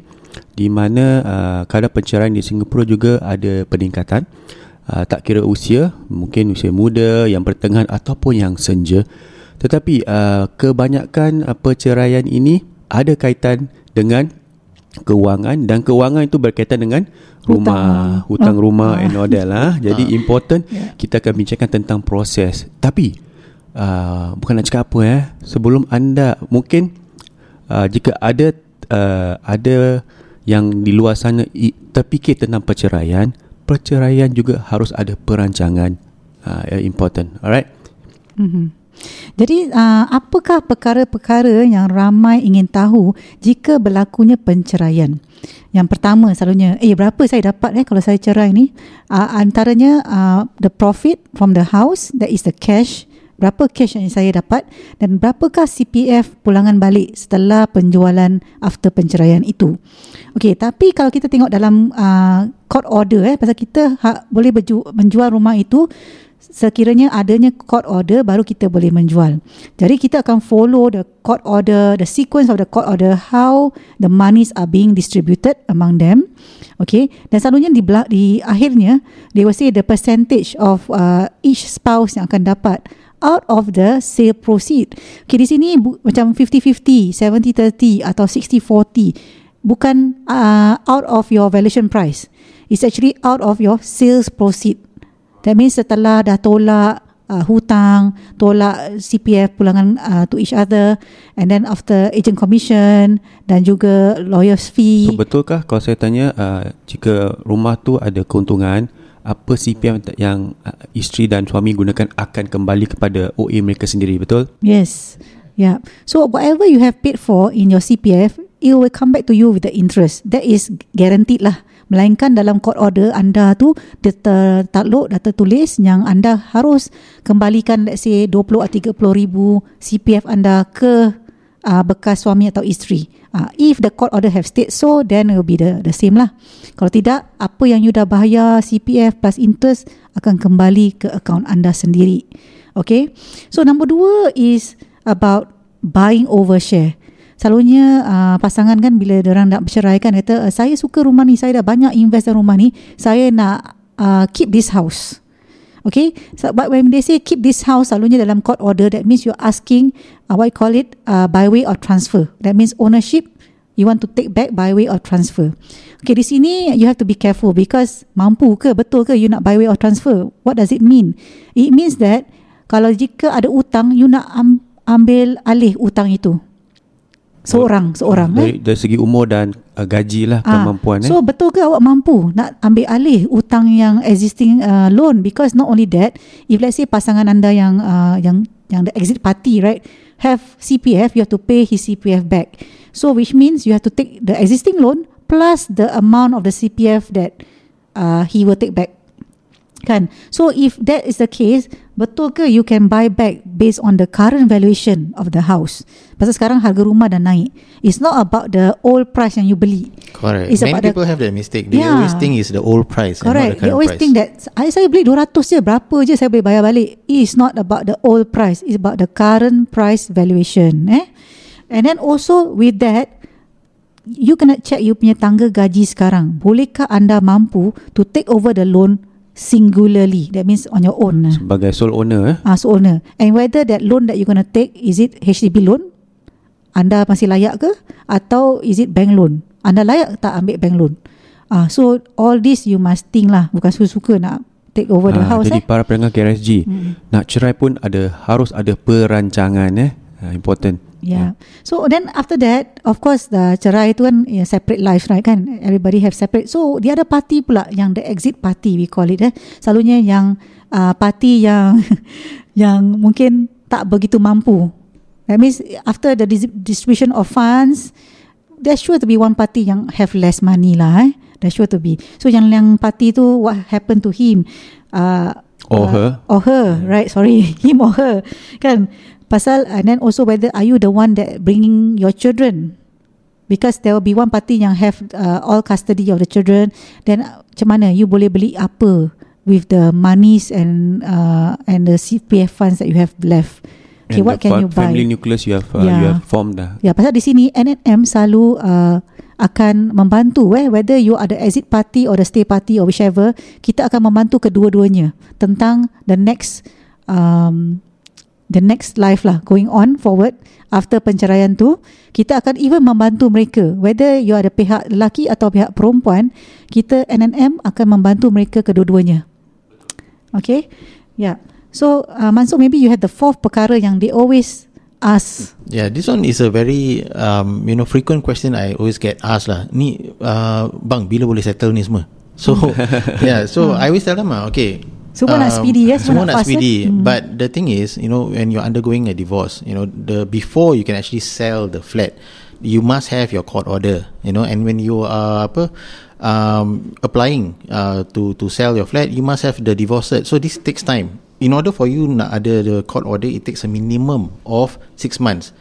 [SPEAKER 3] di mana uh, kadar perceraian di Singapura juga ada peningkatan uh, tak kira usia mungkin usia muda yang pertengahan ataupun yang senja tetapi uh, kebanyakan uh, perceraian ini ada kaitan dengan kewangan dan kewangan itu berkaitan dengan rumah hutang, hutang
[SPEAKER 4] Oh.
[SPEAKER 3] rumah
[SPEAKER 4] Ah.
[SPEAKER 3] and all that lah jadi
[SPEAKER 1] Ah.
[SPEAKER 3] important
[SPEAKER 4] Yeah.
[SPEAKER 3] kita akan bincangkan tentang proses tapi uh, bukan nak cakap apa eh sebelum anda mungkin uh, jika ada uh, ada yang di luar sana terfikir tentang perceraian perceraian juga harus ada perancangan uh, important alright
[SPEAKER 4] Mhm. Jadi uh, apakah perkara-perkara yang ramai ingin tahu jika berlakunya penceraian? Yang pertama selalunya, eh berapa saya dapat eh kalau saya cerai ni? Uh, antaranya uh, the profit from the house, that is the cash. Berapa cash yang saya dapat dan berapakah CPF pulangan balik setelah penjualan after penceraian itu. Okey, tapi kalau kita tengok dalam uh, court order eh pasal kita ha, boleh berju, menjual rumah itu sekiranya adanya court order baru kita boleh menjual. Jadi kita akan follow the court order, the sequence of the court order, how the monies are being distributed among them. Okay, dan selalunya di, di akhirnya they will say the percentage of uh, each spouse yang akan dapat out of the sale proceed. Okay, di sini bu- macam 50-50, 70-30 atau 60-40. Bukan uh, out of your valuation price. It's actually out of your sales proceed. That means setelah dah tolak uh, hutang, tolak CPF pulangan uh, to each other and then after agent commission dan juga lawyer's fee.
[SPEAKER 3] so betulkah kalau saya tanya uh, jika rumah tu ada keuntungan apa CPF yang uh, isteri dan suami gunakan akan kembali kepada OA mereka sendiri betul
[SPEAKER 4] Yes. Yeah. So whatever you have paid for in your CPF, it will come back to you with the interest. That is guaranteed lah. Melainkan dalam court order anda tu dia tertakluk dah tertulis yang anda harus kembalikan let's say 20 atau 30 ribu CPF anda ke uh, bekas suami atau isteri. Uh, if the court order have state so, then it will be the the same lah. Kalau tidak, apa yang you dah bayar CPF plus interest akan kembali ke akaun anda sendiri. Okay. So number dua is about buying over share. Selalunya uh, pasangan kan bila orang nak bercerai kan kata uh, saya suka rumah ni, saya dah banyak invest dalam rumah ni, saya nak uh, keep this house. Okay, so, but when they say keep this house, selalunya dalam court order, that means you're asking uh, what you call it uh, by way of transfer. That means ownership you want to take back by way of transfer. Okay, di sini you have to be careful because mampu ke betul ke you nak by way of transfer? What does it mean? It means that kalau jika ada utang, you nak am- ambil alih utang itu. Seorang, seorang. eh?
[SPEAKER 3] dari, dari segi umur dan uh, gaji lah
[SPEAKER 4] Ah,
[SPEAKER 3] kemampuan eh
[SPEAKER 4] So betul ke awak mampu nak ambil alih utang yang existing uh, loan because not only that if let's say pasangan anda yang uh, yang yang the exit party right have CPF you have to pay his CPF back. So which means you have to take the existing loan plus the amount of the CPF that uh, he will take back. Kan? So if that is the case, betul ke you can buy back based on the current valuation of the house? Pasal sekarang harga rumah dah naik. It's not about the old price yang you beli.
[SPEAKER 5] Correct.
[SPEAKER 4] It's
[SPEAKER 5] Many
[SPEAKER 4] about the-
[SPEAKER 5] people have that mistake. They
[SPEAKER 4] Yeah.
[SPEAKER 5] always think it's the old price and not
[SPEAKER 4] Correct.
[SPEAKER 5] the
[SPEAKER 4] They
[SPEAKER 5] current
[SPEAKER 4] always
[SPEAKER 5] price.
[SPEAKER 4] think that I saya beli 200 je, berapa je saya boleh bayar balik. It's not about the old price. It's about the current price valuation. Eh? And then also with that, you kena check you punya tangga gaji sekarang. Bolehkah anda mampu to take over the loan singularly? That means on your own.
[SPEAKER 3] sebagai sole owner eh
[SPEAKER 4] Ah, so owner. And whether that loan that you're gonna take is it HDB loan? Anda masih layak ke? Atau is it bank loan? Anda layak tak ambil bank loan? Ah, so all this you must think lah. Bukan suka-suka nak take over the
[SPEAKER 3] Ah,
[SPEAKER 4] house
[SPEAKER 3] jadi
[SPEAKER 4] eh.
[SPEAKER 3] para pendengar KRSG
[SPEAKER 4] Hmm.
[SPEAKER 3] nak cerai pun ada harus ada perancangan eh Ah, important
[SPEAKER 4] Yeah. So then after that, of course the cerai tu kan yeah, separate lives right kan? Everybody have separate. So the other party pula yang the exit party we call it eh. Selalunya yang uh, party yang yang mungkin tak begitu mampu. That means after the dis- distribution of funds, there's sure to be one party yang have less money lah eh. There's sure to be. So yang yang party tu what happened to him? Uh,
[SPEAKER 3] Or
[SPEAKER 4] uh,
[SPEAKER 3] her.
[SPEAKER 4] Or her, right? Sorry, him or her. Kan? Pasal and then also whether are you the one that bringing your children? Because there will be one party yang have uh, all custody of the children. Then uh, macam mana you boleh beli apa with the monies and uh, and the CPF funds that you have left? Okay,
[SPEAKER 3] And
[SPEAKER 4] what can you buy?
[SPEAKER 3] family nucleus you have uh, you
[SPEAKER 4] Yeah.
[SPEAKER 3] have formed dah
[SPEAKER 4] Ya, pasal di sini NNM selalu uh, akan membantu eh whether you are the exit party or the stay party or whichever kita akan membantu kedua-duanya tentang the next um, the next life lah going on forward after penceraian tu kita akan even membantu mereka whether you ada pihak lelaki atau pihak perempuan kita NNM akan membantu mereka kedua-duanya okay yeah so uh, Mansur maybe you had the fourth perkara yang they always ask
[SPEAKER 5] Yeah, this one is a very um, you know frequent question I always get asked lah. Ni uh, bang bila boleh settle ni semua? So yeah, so I always tell them ah, okay.
[SPEAKER 4] Semua nak speedy, ya? Semua
[SPEAKER 5] Semua
[SPEAKER 4] nak
[SPEAKER 5] nak
[SPEAKER 4] fast,
[SPEAKER 5] speedy.
[SPEAKER 4] eh?
[SPEAKER 5] But the thing is, you know, when you're undergoing a divorce, you know, the before you can actually sell the flat, you must have your court order, you know, and when you are apa um, applying uh, to to sell your flat, you must have the divorce cert. So this takes time. In order for you nak ada the court order, it takes a minimum of six months.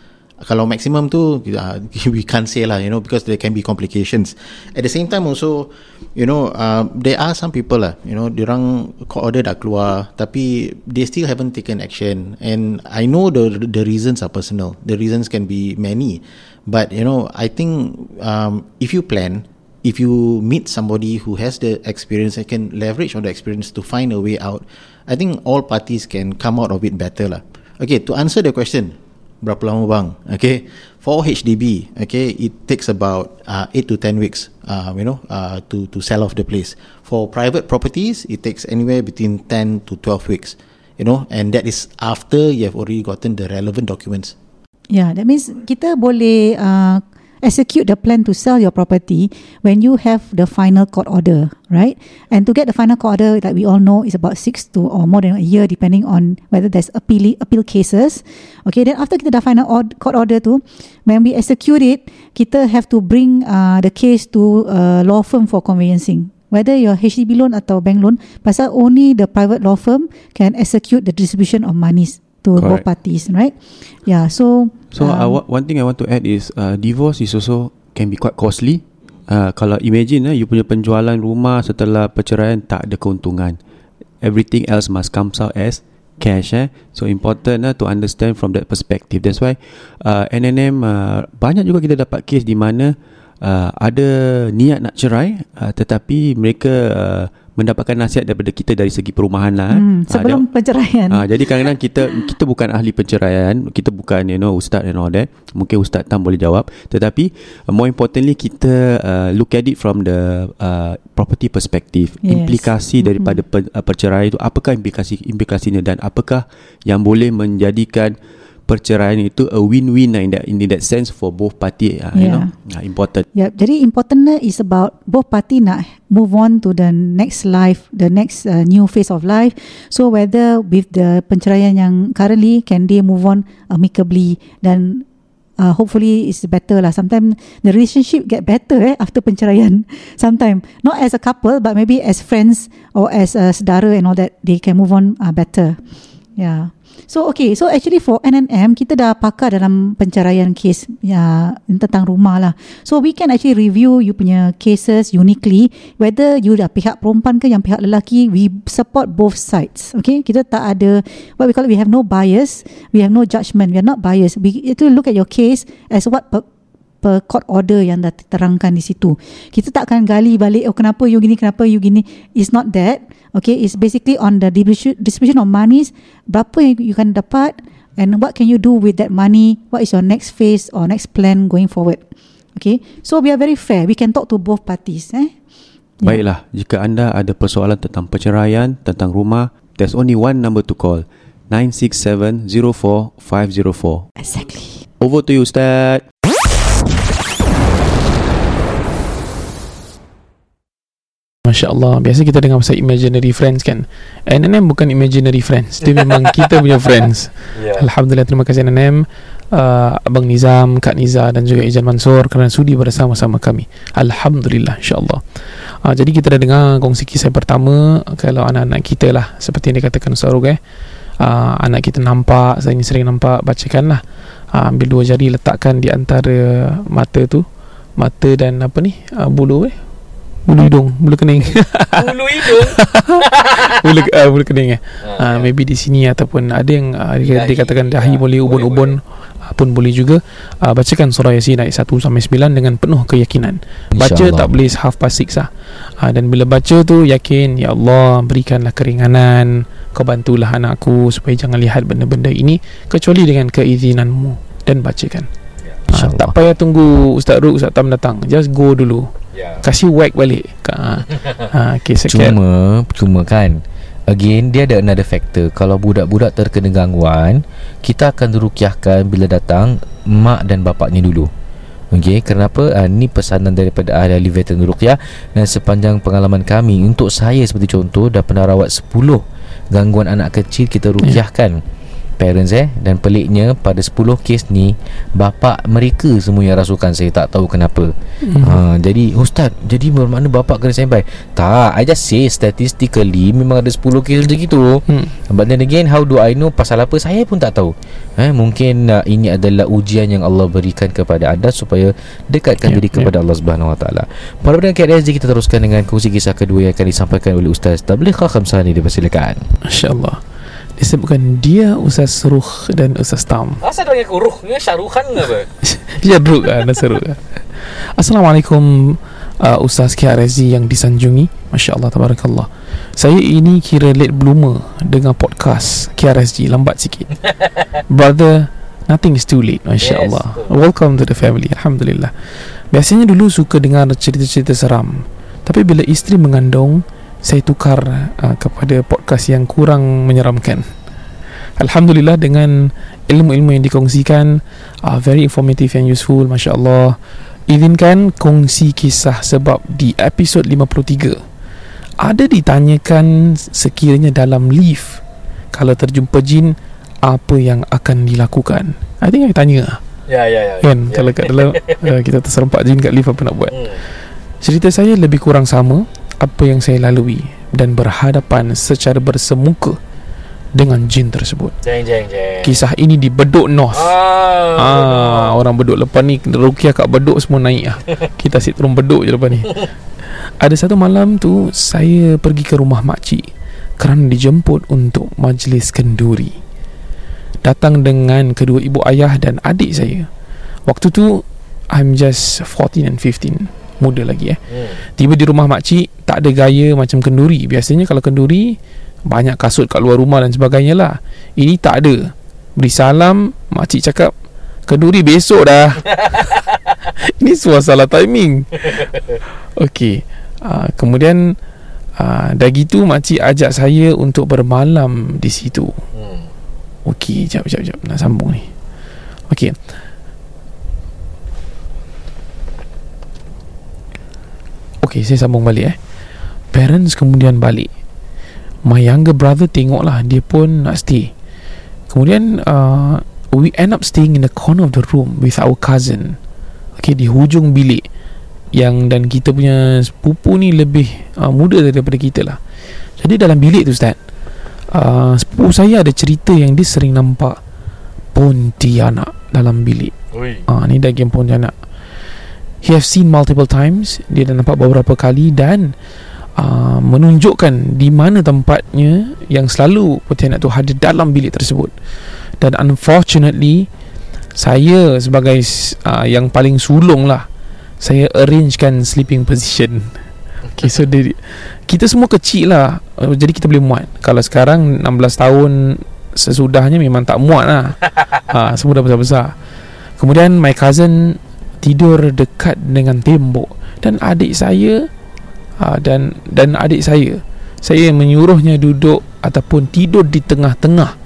[SPEAKER 5] Kalau maximum tu uh, we can't say lah, you know, because there can be complications. At the same time also, you know, uh, there are some people lah, you know, orang court order dah keluar, tapi they still haven't taken action. And I know the the reasons are personal. The reasons can be many, but you know, I think um, if you plan, if you meet somebody who has the experience and can leverage on the experience to find a way out, I think all parties can come out of it better lah. Okay, to answer the question, berapa lama bang? Okay, for HDB, okay, it takes about uh, 8 to 10 weeks, uh, you know, uh, to to sell off the place. For private properties, it takes anywhere between 10 to 12 weeks, you know, and that is after you have already gotten the relevant documents.
[SPEAKER 4] Yeah, that means kita boleh uh, execute the plan to sell your property when you have the final court order, right? And to get the final court order, like we all know, is about six to or more than a year, depending on whether there's appeal appeal cases. Okay, then after kita dah final ord- court order tu, when we execute it, kita have to bring uh, the case to a law firm for conveyancing. Whether your HDB loan atau bank loan, pasal only the private law firm can execute the distribution of monies to both
[SPEAKER 3] Correct.
[SPEAKER 4] parties, right? Yeah, so
[SPEAKER 3] So
[SPEAKER 4] um,
[SPEAKER 3] uh, one thing I want to add is uh, divorce is also can be quite costly. Uh, kalau imagine eh, you punya penjualan rumah setelah perceraian tak ada keuntungan. Everything else must come out as cash eh. So important eh, to understand from that perspective. That's why uh, NNM uh, banyak juga kita dapat case di mana uh, ada niat nak cerai uh, tetapi mereka uh, mendapatkan nasihat daripada kita dari segi perumahan lah. eh.
[SPEAKER 4] hmm,
[SPEAKER 3] Ah,
[SPEAKER 4] sebelum penceraian.
[SPEAKER 3] Ah, jadi kadang-kadang kita kita bukan ahli penceraian, kita bukan you know ustaz and all that. Mungkin ustaz Tam boleh jawab. Tetapi uh, more importantly kita uh, look at it from the uh, property perspective.
[SPEAKER 4] Yes.
[SPEAKER 3] Implikasi daripada per, uh, perceraian itu apakah implikasi implikasinya dan apakah yang boleh menjadikan perceraian itu a win-win lah in that in that sense for both party uh, you
[SPEAKER 4] Yeah.
[SPEAKER 3] know. Uh, important.
[SPEAKER 4] Yep. Jadi importantnya is about both party nak move on to the next life, the next uh, new phase of life. So whether with the penceraian yang currently can they move on amicably dan uh, hopefully it's better lah. Sometimes the relationship get better eh after penceraian. Sometimes not as a couple but maybe as friends or as a saudara and all that they can move on uh, better. Yeah. So okay, so actually for NNM kita dah pakar dalam penceraian case ya tentang rumah lah. So we can actually review you punya cases uniquely whether you dah pihak perempuan ke yang pihak lelaki we support both sides. Okay, kita tak ada what we call it we have no bias, we have no judgment, we are not biased. We itu look at your case as what per, per court order yang dah terangkan di situ. Kita tak akan gali balik oh kenapa you gini kenapa you gini. It's not that. Okay, it's basically on the distribution, of monies. Berapa yang you can dapat and what can you do with that money? What is your next phase or next plan going forward? Okay, so we are very fair. We can talk to both parties. Eh? Yeah.
[SPEAKER 3] Baiklah, jika anda ada persoalan tentang perceraian, tentang rumah, there's only one number to call. 967-04-504.
[SPEAKER 4] Exactly.
[SPEAKER 3] Over to you, Ustaz.
[SPEAKER 2] Masya Allah Biasa kita dengar pasal imaginary friends kan. NNM bukan imaginary friends. Dia memang kita punya friends. Yeah. Alhamdulillah terima kasih NNM uh, Abang Nizam, Kak Niza dan juga Ijan Mansur Kerana sudi bersama-sama kami. Alhamdulillah insyaAllah. Uh, Jadi kita dah dengar kongsi kisah pertama. Kalau anak-anak kita lah Seperti yang dikatakan Ustaz Ruk eh. Uh, Anak kita nampak Saya sering nampak Bacakan lah uh, Ambil dua jari letakkan di antara mata tu. Mata dan apa ni? Uh, Bulu eh Bulu hidung Bulu kening.
[SPEAKER 1] Bulu hidung?
[SPEAKER 2] Bulu, uh, bulu kening eh. Uh, maybe di sini ataupun ada yang uh, dia, dia katakan dahi boleh ubun-ubun. uh, pun boleh juga. Uh, bacakan surah Yasin ayat 1 sampai 9 dengan penuh keyakinan. Baca
[SPEAKER 1] InsyaAllah.
[SPEAKER 2] tak boleh half past 6 lah. Uh, dan bila baca tu yakin ya Allah berikanlah keringanan, kau bantulah anakku supaya jangan lihat benda-benda ini kecuali dengan keizinanmu. Dan bacakan.
[SPEAKER 1] InsyaAllah.
[SPEAKER 2] tak payah tunggu Ustaz Ruk Ustaz Tam datang. Just go dulu.
[SPEAKER 1] Ya.
[SPEAKER 2] Kasih whack balik. Ha. ha okay, sekian.
[SPEAKER 1] Cuma Cuma kan Again Dia ada another factor Kalau budak-budak terkena gangguan Kita akan dirukiahkan Bila datang Mak dan bapaknya dulu Okey, kenapa? Uh, ni pesanan daripada ahli-ahli veteran ruqyah dan sepanjang pengalaman kami untuk saya seperti contoh dah pernah rawat 10 gangguan anak kecil kita ruqyahkan parents eh dan peliknya pada 10 kes ni bapa mereka semua yang rasukan saya tak tahu kenapa
[SPEAKER 2] Hmm.
[SPEAKER 1] Ha, jadi ustaz, jadi bermakna bapa kena standby. Tak, I just say statistically memang ada 10 kes macam gitu.
[SPEAKER 2] Hmm.
[SPEAKER 1] But then again, how do I know pasal apa? Saya pun tak tahu. Eh, mungkin uh, ini adalah ujian yang Allah berikan kepada anda supaya dekatkan
[SPEAKER 2] Ya,
[SPEAKER 1] diri
[SPEAKER 2] ya.
[SPEAKER 1] kepada Allah Subhanahu Wa Taala. Pada pendengar KRSG kita teruskan dengan kongsi kisah kedua yang akan disampaikan oleh Ustaz Tabligh Khamsani dipersilakan.
[SPEAKER 2] Masya Allah Disebutkan dia Ustaz Ruh dan Ustaz Tam.
[SPEAKER 1] Asal dia yang ruh? Ni Syaruhan ke apa?
[SPEAKER 2] Dia druk kan seru kan. Assalamualaikum uh, Ustaz KRSZ yang disanjungi. Masya Allah Tabarakallah. Saya ini kira late bloomer Dengan podcast KRSG Lambat sikit. Brother Nothing is too late Masya
[SPEAKER 1] Yes,
[SPEAKER 2] Allah. Welcome to the family Alhamdulillah. Biasanya dulu suka dengar cerita-cerita seram. Tapi bila isteri mengandung Saya tukar uh, kepada podcast yang kurang menyeramkan. Alhamdulillah dengan ilmu-ilmu yang dikongsikan uh, Very informative and useful Masya Allah Izinkan kongsi kisah sebab di episod 53 Ada ditanyakan sekiranya dalam lift Kalau terjumpa jin Apa yang akan dilakukan? I think I tanya.
[SPEAKER 1] Ya ya ya.
[SPEAKER 2] kan? Kalau kat dalam uh, Kita terserempak jin kat lift apa nak buat?
[SPEAKER 1] Hmm.
[SPEAKER 2] Cerita saya lebih kurang sama apa yang saya lalui dan berhadapan secara bersemuka dengan jin tersebut.
[SPEAKER 1] Jeng jeng jeng.
[SPEAKER 2] Kisah ini di Bedok North.
[SPEAKER 1] Ah,
[SPEAKER 2] Ah, orang Bedok lepas ni Rukiah kat Bedok semua naik ah. Kita asyik turun Bedok je lepas ni. Ada satu malam tu saya pergi ke rumah makcik kerana dijemput untuk majlis kenduri. Datang dengan kedua ibu ayah dan adik saya. Waktu tu I'm just 14 and 15 Muda lagi eh.
[SPEAKER 1] Hmm.
[SPEAKER 2] Tiba di rumah makcik Tak ada gaya macam kenduri. Biasanya kalau kenduri Banyak kasut kat luar rumah dan sebagainya lah. Ini tak ada. Beri salam Makcik cakap Kenduri besok dah. Ini semua salah timing. Okey. Uh, Kemudian uh, Dah gitu makcik ajak saya Untuk bermalam di situ.
[SPEAKER 1] Hmm.
[SPEAKER 2] Okey, jap jap jap. Nak sambung ni. Okey. Okey, saya sambung balik eh. Parents kemudian balik. My younger brother tengoklah dia pun nak stay. Kemudian uh, we end up staying in the corner of the room with our cousin. Okey, di hujung bilik yang dan kita punya sepupu ni lebih uh, muda daripada kita lah. Jadi dalam bilik tu Ustaz, uh, sepupu saya ada cerita yang dia sering nampak Pontianak dalam bilik. Ah, ni dah game Pontianak. He have seen multiple times. Dia dah nampak beberapa kali dan uh, menunjukkan di mana tempatnya yang selalu Pontianak tu hadir dalam bilik tersebut. Dan unfortunately, saya sebagai uh, yang paling sulung lah, saya arrangekan sleeping position. Okay, so dia, kita semua kecil lah uh, Jadi kita boleh muat Kalau sekarang 16 tahun Sesudahnya memang tak muat lah ha, Semua dah besar-besar Kemudian my cousin Tidur dekat dengan tembok. Dan adik saya ha, Dan dan adik saya Saya menyuruhnya duduk Ataupun tidur di tengah-tengah.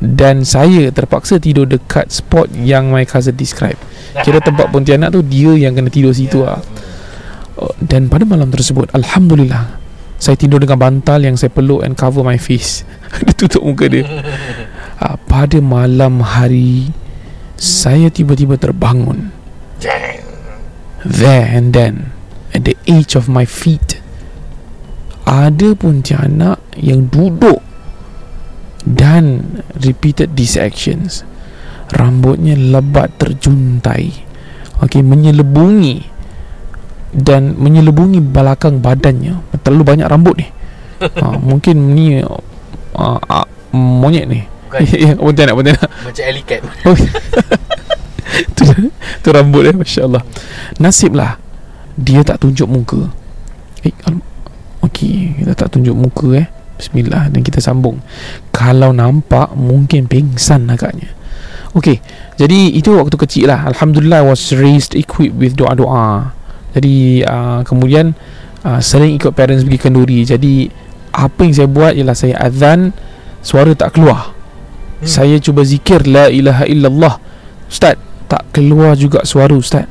[SPEAKER 2] Dan saya terpaksa tidur dekat spot Yang my cousin describe. Kira tempat Pontianak tu Dia yang kena tidur situ lah Oh, dan pada malam tersebut Alhamdulillah Saya tidur dengan bantal Yang saya peluk and cover my face. Dia tutup muka dia. Uh, Pada malam hari Saya tiba-tiba terbangun There and then At the age of my feet Ada Pontianak Yang duduk Dan Repeated these actions. Rambutnya lebat terjuntai. Okay Menyelebungi dan menyelubungi belakang badannya. Terlalu banyak rambut ni. Ha, mungkin ni uh, uh, monyet ni.
[SPEAKER 1] Bukan.
[SPEAKER 2] Ya, Pontianak, Pontianak.
[SPEAKER 1] Macam alley cat
[SPEAKER 2] Oh. tu, tu rambut eh Masya Allah Nasib lah Dia tak tunjuk muka. Eh Okey Kita tak tunjuk muka eh. Bismillah Dan kita sambung. Kalau nampak Mungkin pingsan agaknya. Okey Jadi itu waktu kecil lah. Alhamdulillah I was raised Equipped with doa-doa. Jadi uh, Kemudian uh, Sering ikut parents pergi kenduri. Jadi Apa yang saya buat Ialah saya azan Suara tak keluar. Hmm. Saya cuba zikir La ilaha illallah. Ustaz Tak keluar juga suara Ustaz.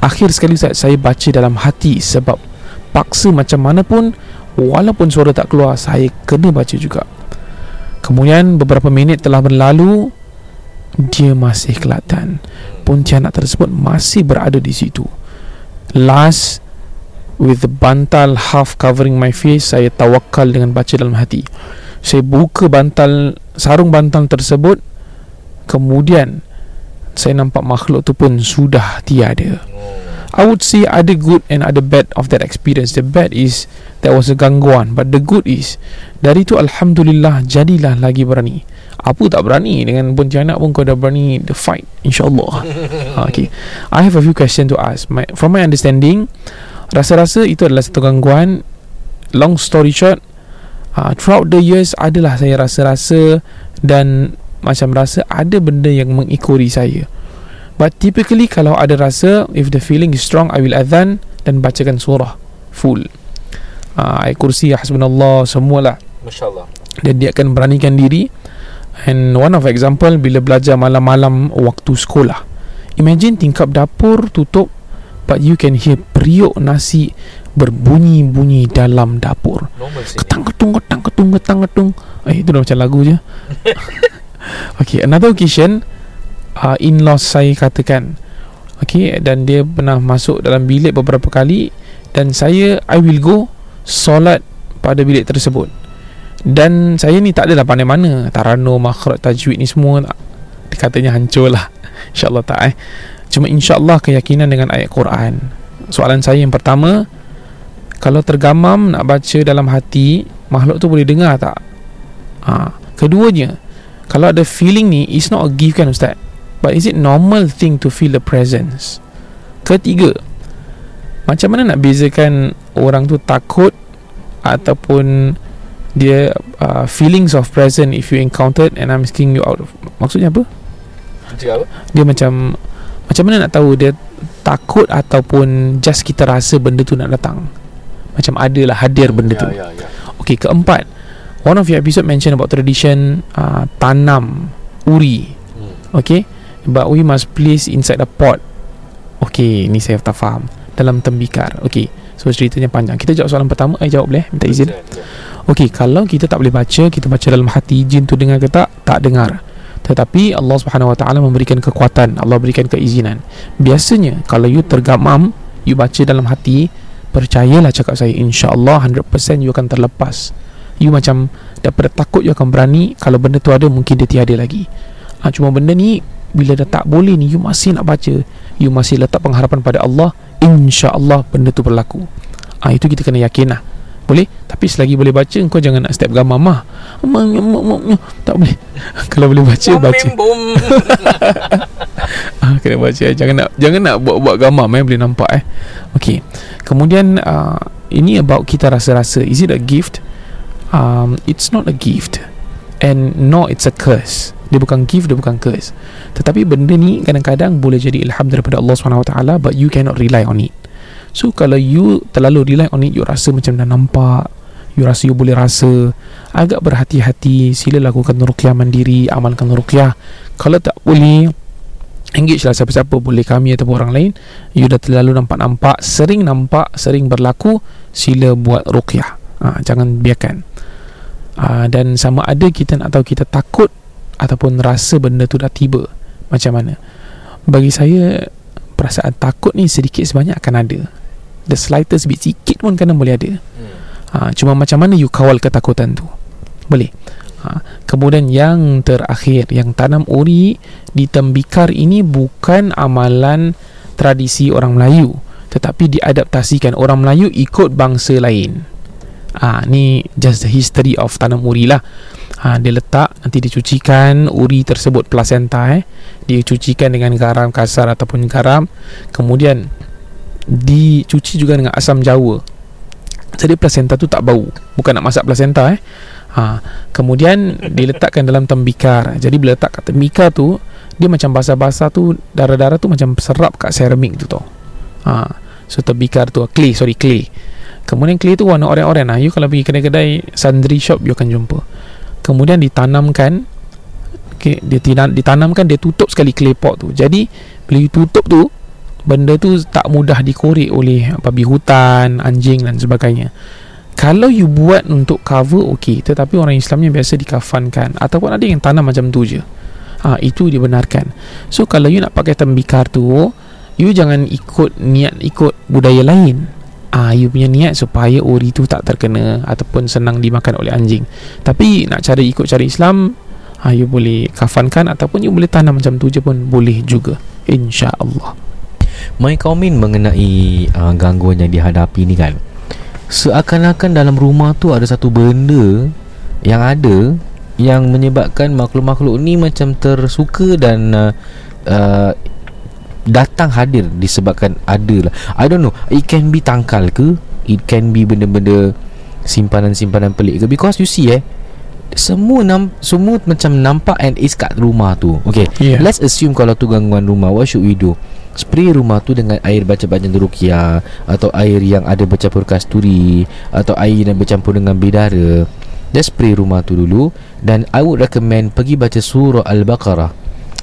[SPEAKER 2] Akhir sekali Ustaz Saya baca dalam hati Sebab Paksa macam mana pun Walaupun suara tak keluar Saya kena baca juga. Kemudian beberapa minit telah berlalu Dia masih kelatan Pontianak tersebut masih berada di situ. Last With the bantal half covering my face Saya tawakal dengan baca dalam hati. Saya buka bantal Sarung bantal tersebut Kemudian Saya nampak makhluk tu pun sudah tiada I would say ada good and ada bad of that experience. The bad is there was a gangguan, but the good is dari tu alhamdulillah jadilah lagi berani. Apa tak berani dengan Pontianak pun kau dah berani the fight insyaallah. ha, okay. I have a few questions to ask. My, from my understanding, rasa-rasa itu adalah satu gangguan. Long story short, uh, throughout the years adalah saya rasa-rasa dan macam rasa ada benda yang mengikori saya. But typically kalau ada rasa If the feeling is strong I will adhan Dan bacakan surah Full. Uh, Ayat kursi Hasbunallah Semualah.
[SPEAKER 1] Masya Allah
[SPEAKER 2] Dan dia akan beranikan diri. And one of example Bila belajar malam-malam Waktu sekolah. Imagine tingkap dapur tutup But you can hear periuk nasi Berbunyi-bunyi dalam dapur. Ketang ketung ketang ketung ketang ketung Eh itu dah macam lagu je Okay another occasion uh, In-laws saya katakan Okay Dan dia pernah masuk dalam bilik beberapa kali Dan saya I will go Solat pada bilik tersebut Dan saya ni tak adalah pandai mana Tarano, makhraj, tajwid ni semua tak. Katanya hancur lah InsyaAllah tak eh Cuma insyaAllah keyakinan dengan ayat Quran Soalan saya yang pertama Kalau tergamam nak baca dalam hati Makhluk tu boleh dengar tak? Ha. Keduanya Kalau ada feeling ni It's not a gift kan Ustaz But is it normal thing to feel the presence? Ketiga Macam mana nak bezakan Orang tu takut Ataupun Dia uh, Feelings of present If you encountered And I'm asking you out of Maksudnya apa?
[SPEAKER 1] Cakap apa?
[SPEAKER 2] Dia macam Macam mana nak tahu Dia takut Ataupun Just kita rasa Benda tu nak datang Macam adalah Hadir benda tu
[SPEAKER 1] Ya ya ya
[SPEAKER 2] Okay keempat One of your episode mention about tradition uh, Tanam Uri.
[SPEAKER 1] Hmm.
[SPEAKER 2] Okay? But we must place inside a pot. Okay Ni saya tak faham. Dalam tembikar. Okay So ceritanya panjang. Kita jawab soalan pertama. I jawab boleh? Minta izin. Okay Kalau kita tak boleh baca Kita baca dalam hati Jin tu dengar ke tak? Tak dengar. Tetapi Allah subhanahu wa ta'ala Memberikan kekuatan. Allah berikan keizinan. Biasanya Kalau you tergamam You baca dalam hati Percayalah cakap saya InsyaAllah 100% you akan terlepas You macam Daripada takut you akan berani Kalau benda tu ada Mungkin dia tiada lagi. Ha, Cuma benda ni Bila dah tak boleh ni You masih nak baca. You masih letak pengharapan pada Allah InsyaAllah benda tu berlaku. Ha, Itu kita kena yakin lah. Boleh? Tapi selagi boleh baca Kau jangan nak step gamam mah. Tak boleh. Kalau boleh baca Baca. ah, Kena baca. Eh. Jangan nak Jangan nak buat-buat gamam eh Boleh nampak eh. Okay Kemudian uh, Ini about kita rasa-rasa. Is it a gift? Um, it's not a gift. And no it's a curse. Dia bukan gift Dia bukan curse. Tetapi benda ni Kadang-kadang boleh jadi ilham Daripada Allah SWT But you cannot rely on it. So kalau you Terlalu rely on it You rasa macam dah nampak You rasa you boleh rasa Agak berhati-hati Sila lakukan ruqyah mandiri Amalkan ruqyah. Kalau tak boleh Engage lah siapa-siapa Boleh kami ataupun orang lain. You dah terlalu nampak-nampak Sering nampak Sering berlaku Sila buat ruqyah. Ha, Jangan biarkan ha, Dan sama ada kita nak tahu Kita takut Ataupun rasa benda tu dah tiba Macam mana? Bagi saya Perasaan takut ni sedikit sebanyak akan ada. The slightest bit Sikit pun kadang boleh ada. Ha, Cuma macam mana you kawal ketakutan tu? Boleh. Ha, Kemudian yang terakhir Yang tanam uri Di tembikar ini bukan amalan Tradisi orang Melayu Tetapi diadaptasikan. Orang Melayu ikut bangsa lain Ah, ni just the history of tanam uri lah. ha, Dia letak Nanti dicucikan Uri tersebut Placenta eh. Dia cucikan dengan garam kasar Ataupun garam. Kemudian Dicuci juga dengan asam jawa. Jadi placenta tu tak bau. Bukan nak masak placenta eh. Ha, Kemudian Diletakkan dalam tembikar. Jadi bila letak kat tembikar tu Dia macam basah-basah tu Darah-darah tu macam serap kat ceramik tu tau. Ha, So tembikar tu Clay sorry clay Kemudian clay tu warna oranye-oranye lah. You kalau pergi kedai-kedai Sundry shop You akan jumpa. Kemudian ditanamkan okay, Dia tina- ditanamkan Dia tutup sekali clay pot tu. Jadi Bila you tutup tu Benda tu tak mudah dikorek oleh Babi hutan Anjing dan sebagainya. Kalau you buat untuk cover Okey Tetapi orang Islamnya biasa dikafankan Ataupun ada yang tanam macam tu je. Ha, Itu dibenarkan. So kalau you nak pakai tembikar tu You jangan ikut Niat ikut budaya lain Ah, you punya niat supaya uri tu tak terkena ataupun senang dimakan oleh anjing. Tapi nak cara ikut cara Islam, ah, you boleh kafankan ataupun you boleh tanam macam tu je pun boleh juga. InsyaAllah.
[SPEAKER 1] My komen mengenai uh, gangguan yang dihadapi ni kan Seakan-akan dalam rumah tu ada satu benda Yang ada Yang menyebabkan makhluk-makhluk ni macam tersuka dan uh, uh, Datang hadir disebabkan ada lah I don't know It can be tangkal ke? It can be benda-benda Simpanan-simpanan pelik ke? Because you see eh semua nam, semua macam nampak and is kat rumah tu Okay?
[SPEAKER 2] Yeah.
[SPEAKER 1] Let's assume kalau tu gangguan rumah What should we do? Spray rumah tu dengan air baca-baca ruqyah Atau air yang ada bercampur kasturi Atau air yang bercampur dengan bidara Just spray rumah tu dulu Dan I would recommend Pergi baca surah Al-Baqarah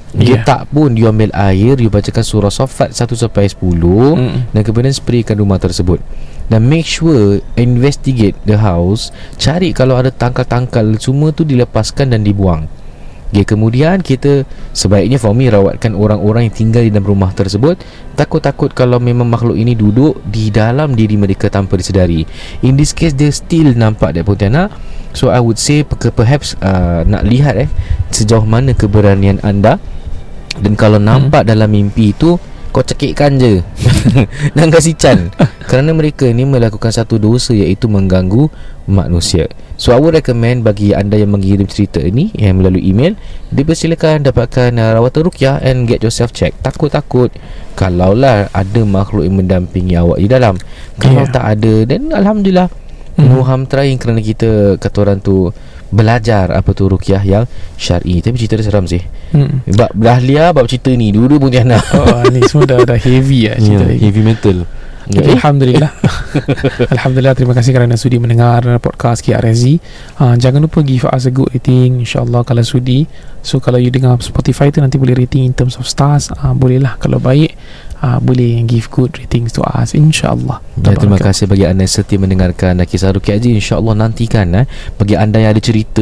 [SPEAKER 1] Dia
[SPEAKER 2] Yeah.
[SPEAKER 1] tak pun You ambil air You bacakan surah Sofat 1 sampai 10
[SPEAKER 2] Mm.
[SPEAKER 1] Dan kemudian spraykan rumah tersebut. Dan make sure Investigate the house Cari kalau ada tangkal-tangkal Semua tu dilepaskan dan dibuang. Okay, kemudian kita sebaiknya for me rawatkan orang-orang yang tinggal di dalam rumah tersebut. Takut-takut kalau memang makhluk ini duduk di dalam diri mereka tanpa disedari. In this case dia still nampak dia pontianak. So I would say pe- perhaps uh, nak lihat eh sejauh mana keberanian anda dan kalau nampak hmm. dalam mimpi itu kau cekikkan je. Dan kasih can. Kerana mereka ni melakukan satu dosa Iaitu mengganggu manusia. So I would recommend bagi anda yang mengirim cerita ini Yang melalui email Dipersilakan dapatkan uh, rawatan rukyah And get yourself check Takut-takut. Kalaulah ada makhluk yang mendampingi awak di dalam. Kalau
[SPEAKER 2] Yeah.
[SPEAKER 1] tak ada Dan Alhamdulillah. Muham trying kerana kita Kata orang tu Belajar apa tu rukyah yang syar'i. Tapi cerita dia seram sih.
[SPEAKER 2] Hmm.
[SPEAKER 1] Bab Dahlia Bab cerita ni Dua-dua pun tiada
[SPEAKER 2] Oh, ni semua dah, dah heavy lah cerita
[SPEAKER 1] yeah, Heavy metal.
[SPEAKER 2] Okay, Alhamdulillah. Alhamdulillah Terima kasih kerana sudi mendengar Podcast KRSZ uh, Jangan lupa give us a good rating InsyaAllah kalau sudi. So kalau you dengar Spotify tu Nanti boleh rating in terms of stars. Uh, Boleh lah Kalau baik uh, Boleh give good ratings to us InsyaAllah.
[SPEAKER 1] Ya, terima kasih bagi anda yang setia mendengarkan uh, Kisah Ruki SG InsyaAllah nantikan eh, Bagi anda yang ada cerita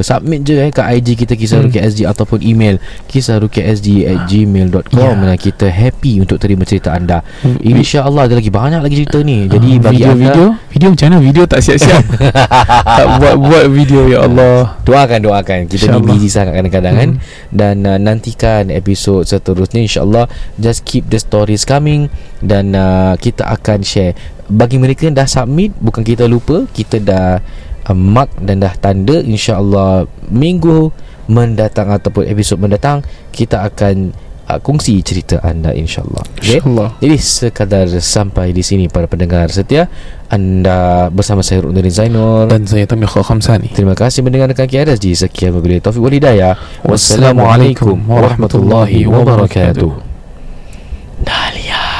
[SPEAKER 1] Submit je eh, Kat IG kita Kisah
[SPEAKER 2] Hmm.
[SPEAKER 1] Ruki SG Ataupun email Kisah Ruki SG at gmail.com
[SPEAKER 2] Ya.
[SPEAKER 1] Dan Kita happy untuk terima cerita anda.
[SPEAKER 2] Hmm,
[SPEAKER 1] InsyaAllah ada lagi banyak lagi cerita ni. Jadi
[SPEAKER 2] Ah,
[SPEAKER 1] bagi
[SPEAKER 2] video,
[SPEAKER 1] anda
[SPEAKER 2] video Video macam mana? Video tak siap-siap. Tak buat-buat video Ya Allah.
[SPEAKER 1] Doakan doakan. Kita ni busy sangat kadang-kadang kan?
[SPEAKER 2] Hmm.
[SPEAKER 1] Dan uh, nantikan episod seterusnya InsyaAllah. Just keep the stories coming. Dan uh, kita akan share. Bagi mereka yang dah submit Bukan kita lupa Kita dah uh, mark dan dah tanda InsyaAllah Minggu mendatang Ataupun episod mendatang Kita akan uh, kongsi cerita anda InsyaAllah. Okay?
[SPEAKER 2] InsyaAllah.
[SPEAKER 1] Jadi sekadar sampai di sini para pendengar setia Anda bersama saya Ruknuddin Zainul
[SPEAKER 2] Dan saya Tamir Khamsani.
[SPEAKER 1] Terima kasih mendengarkan KRSG Sekian wabillahi taufiq wal hidayah
[SPEAKER 2] Wassalamualaikum warahmatullahi wabarakatuh.
[SPEAKER 1] Dahlia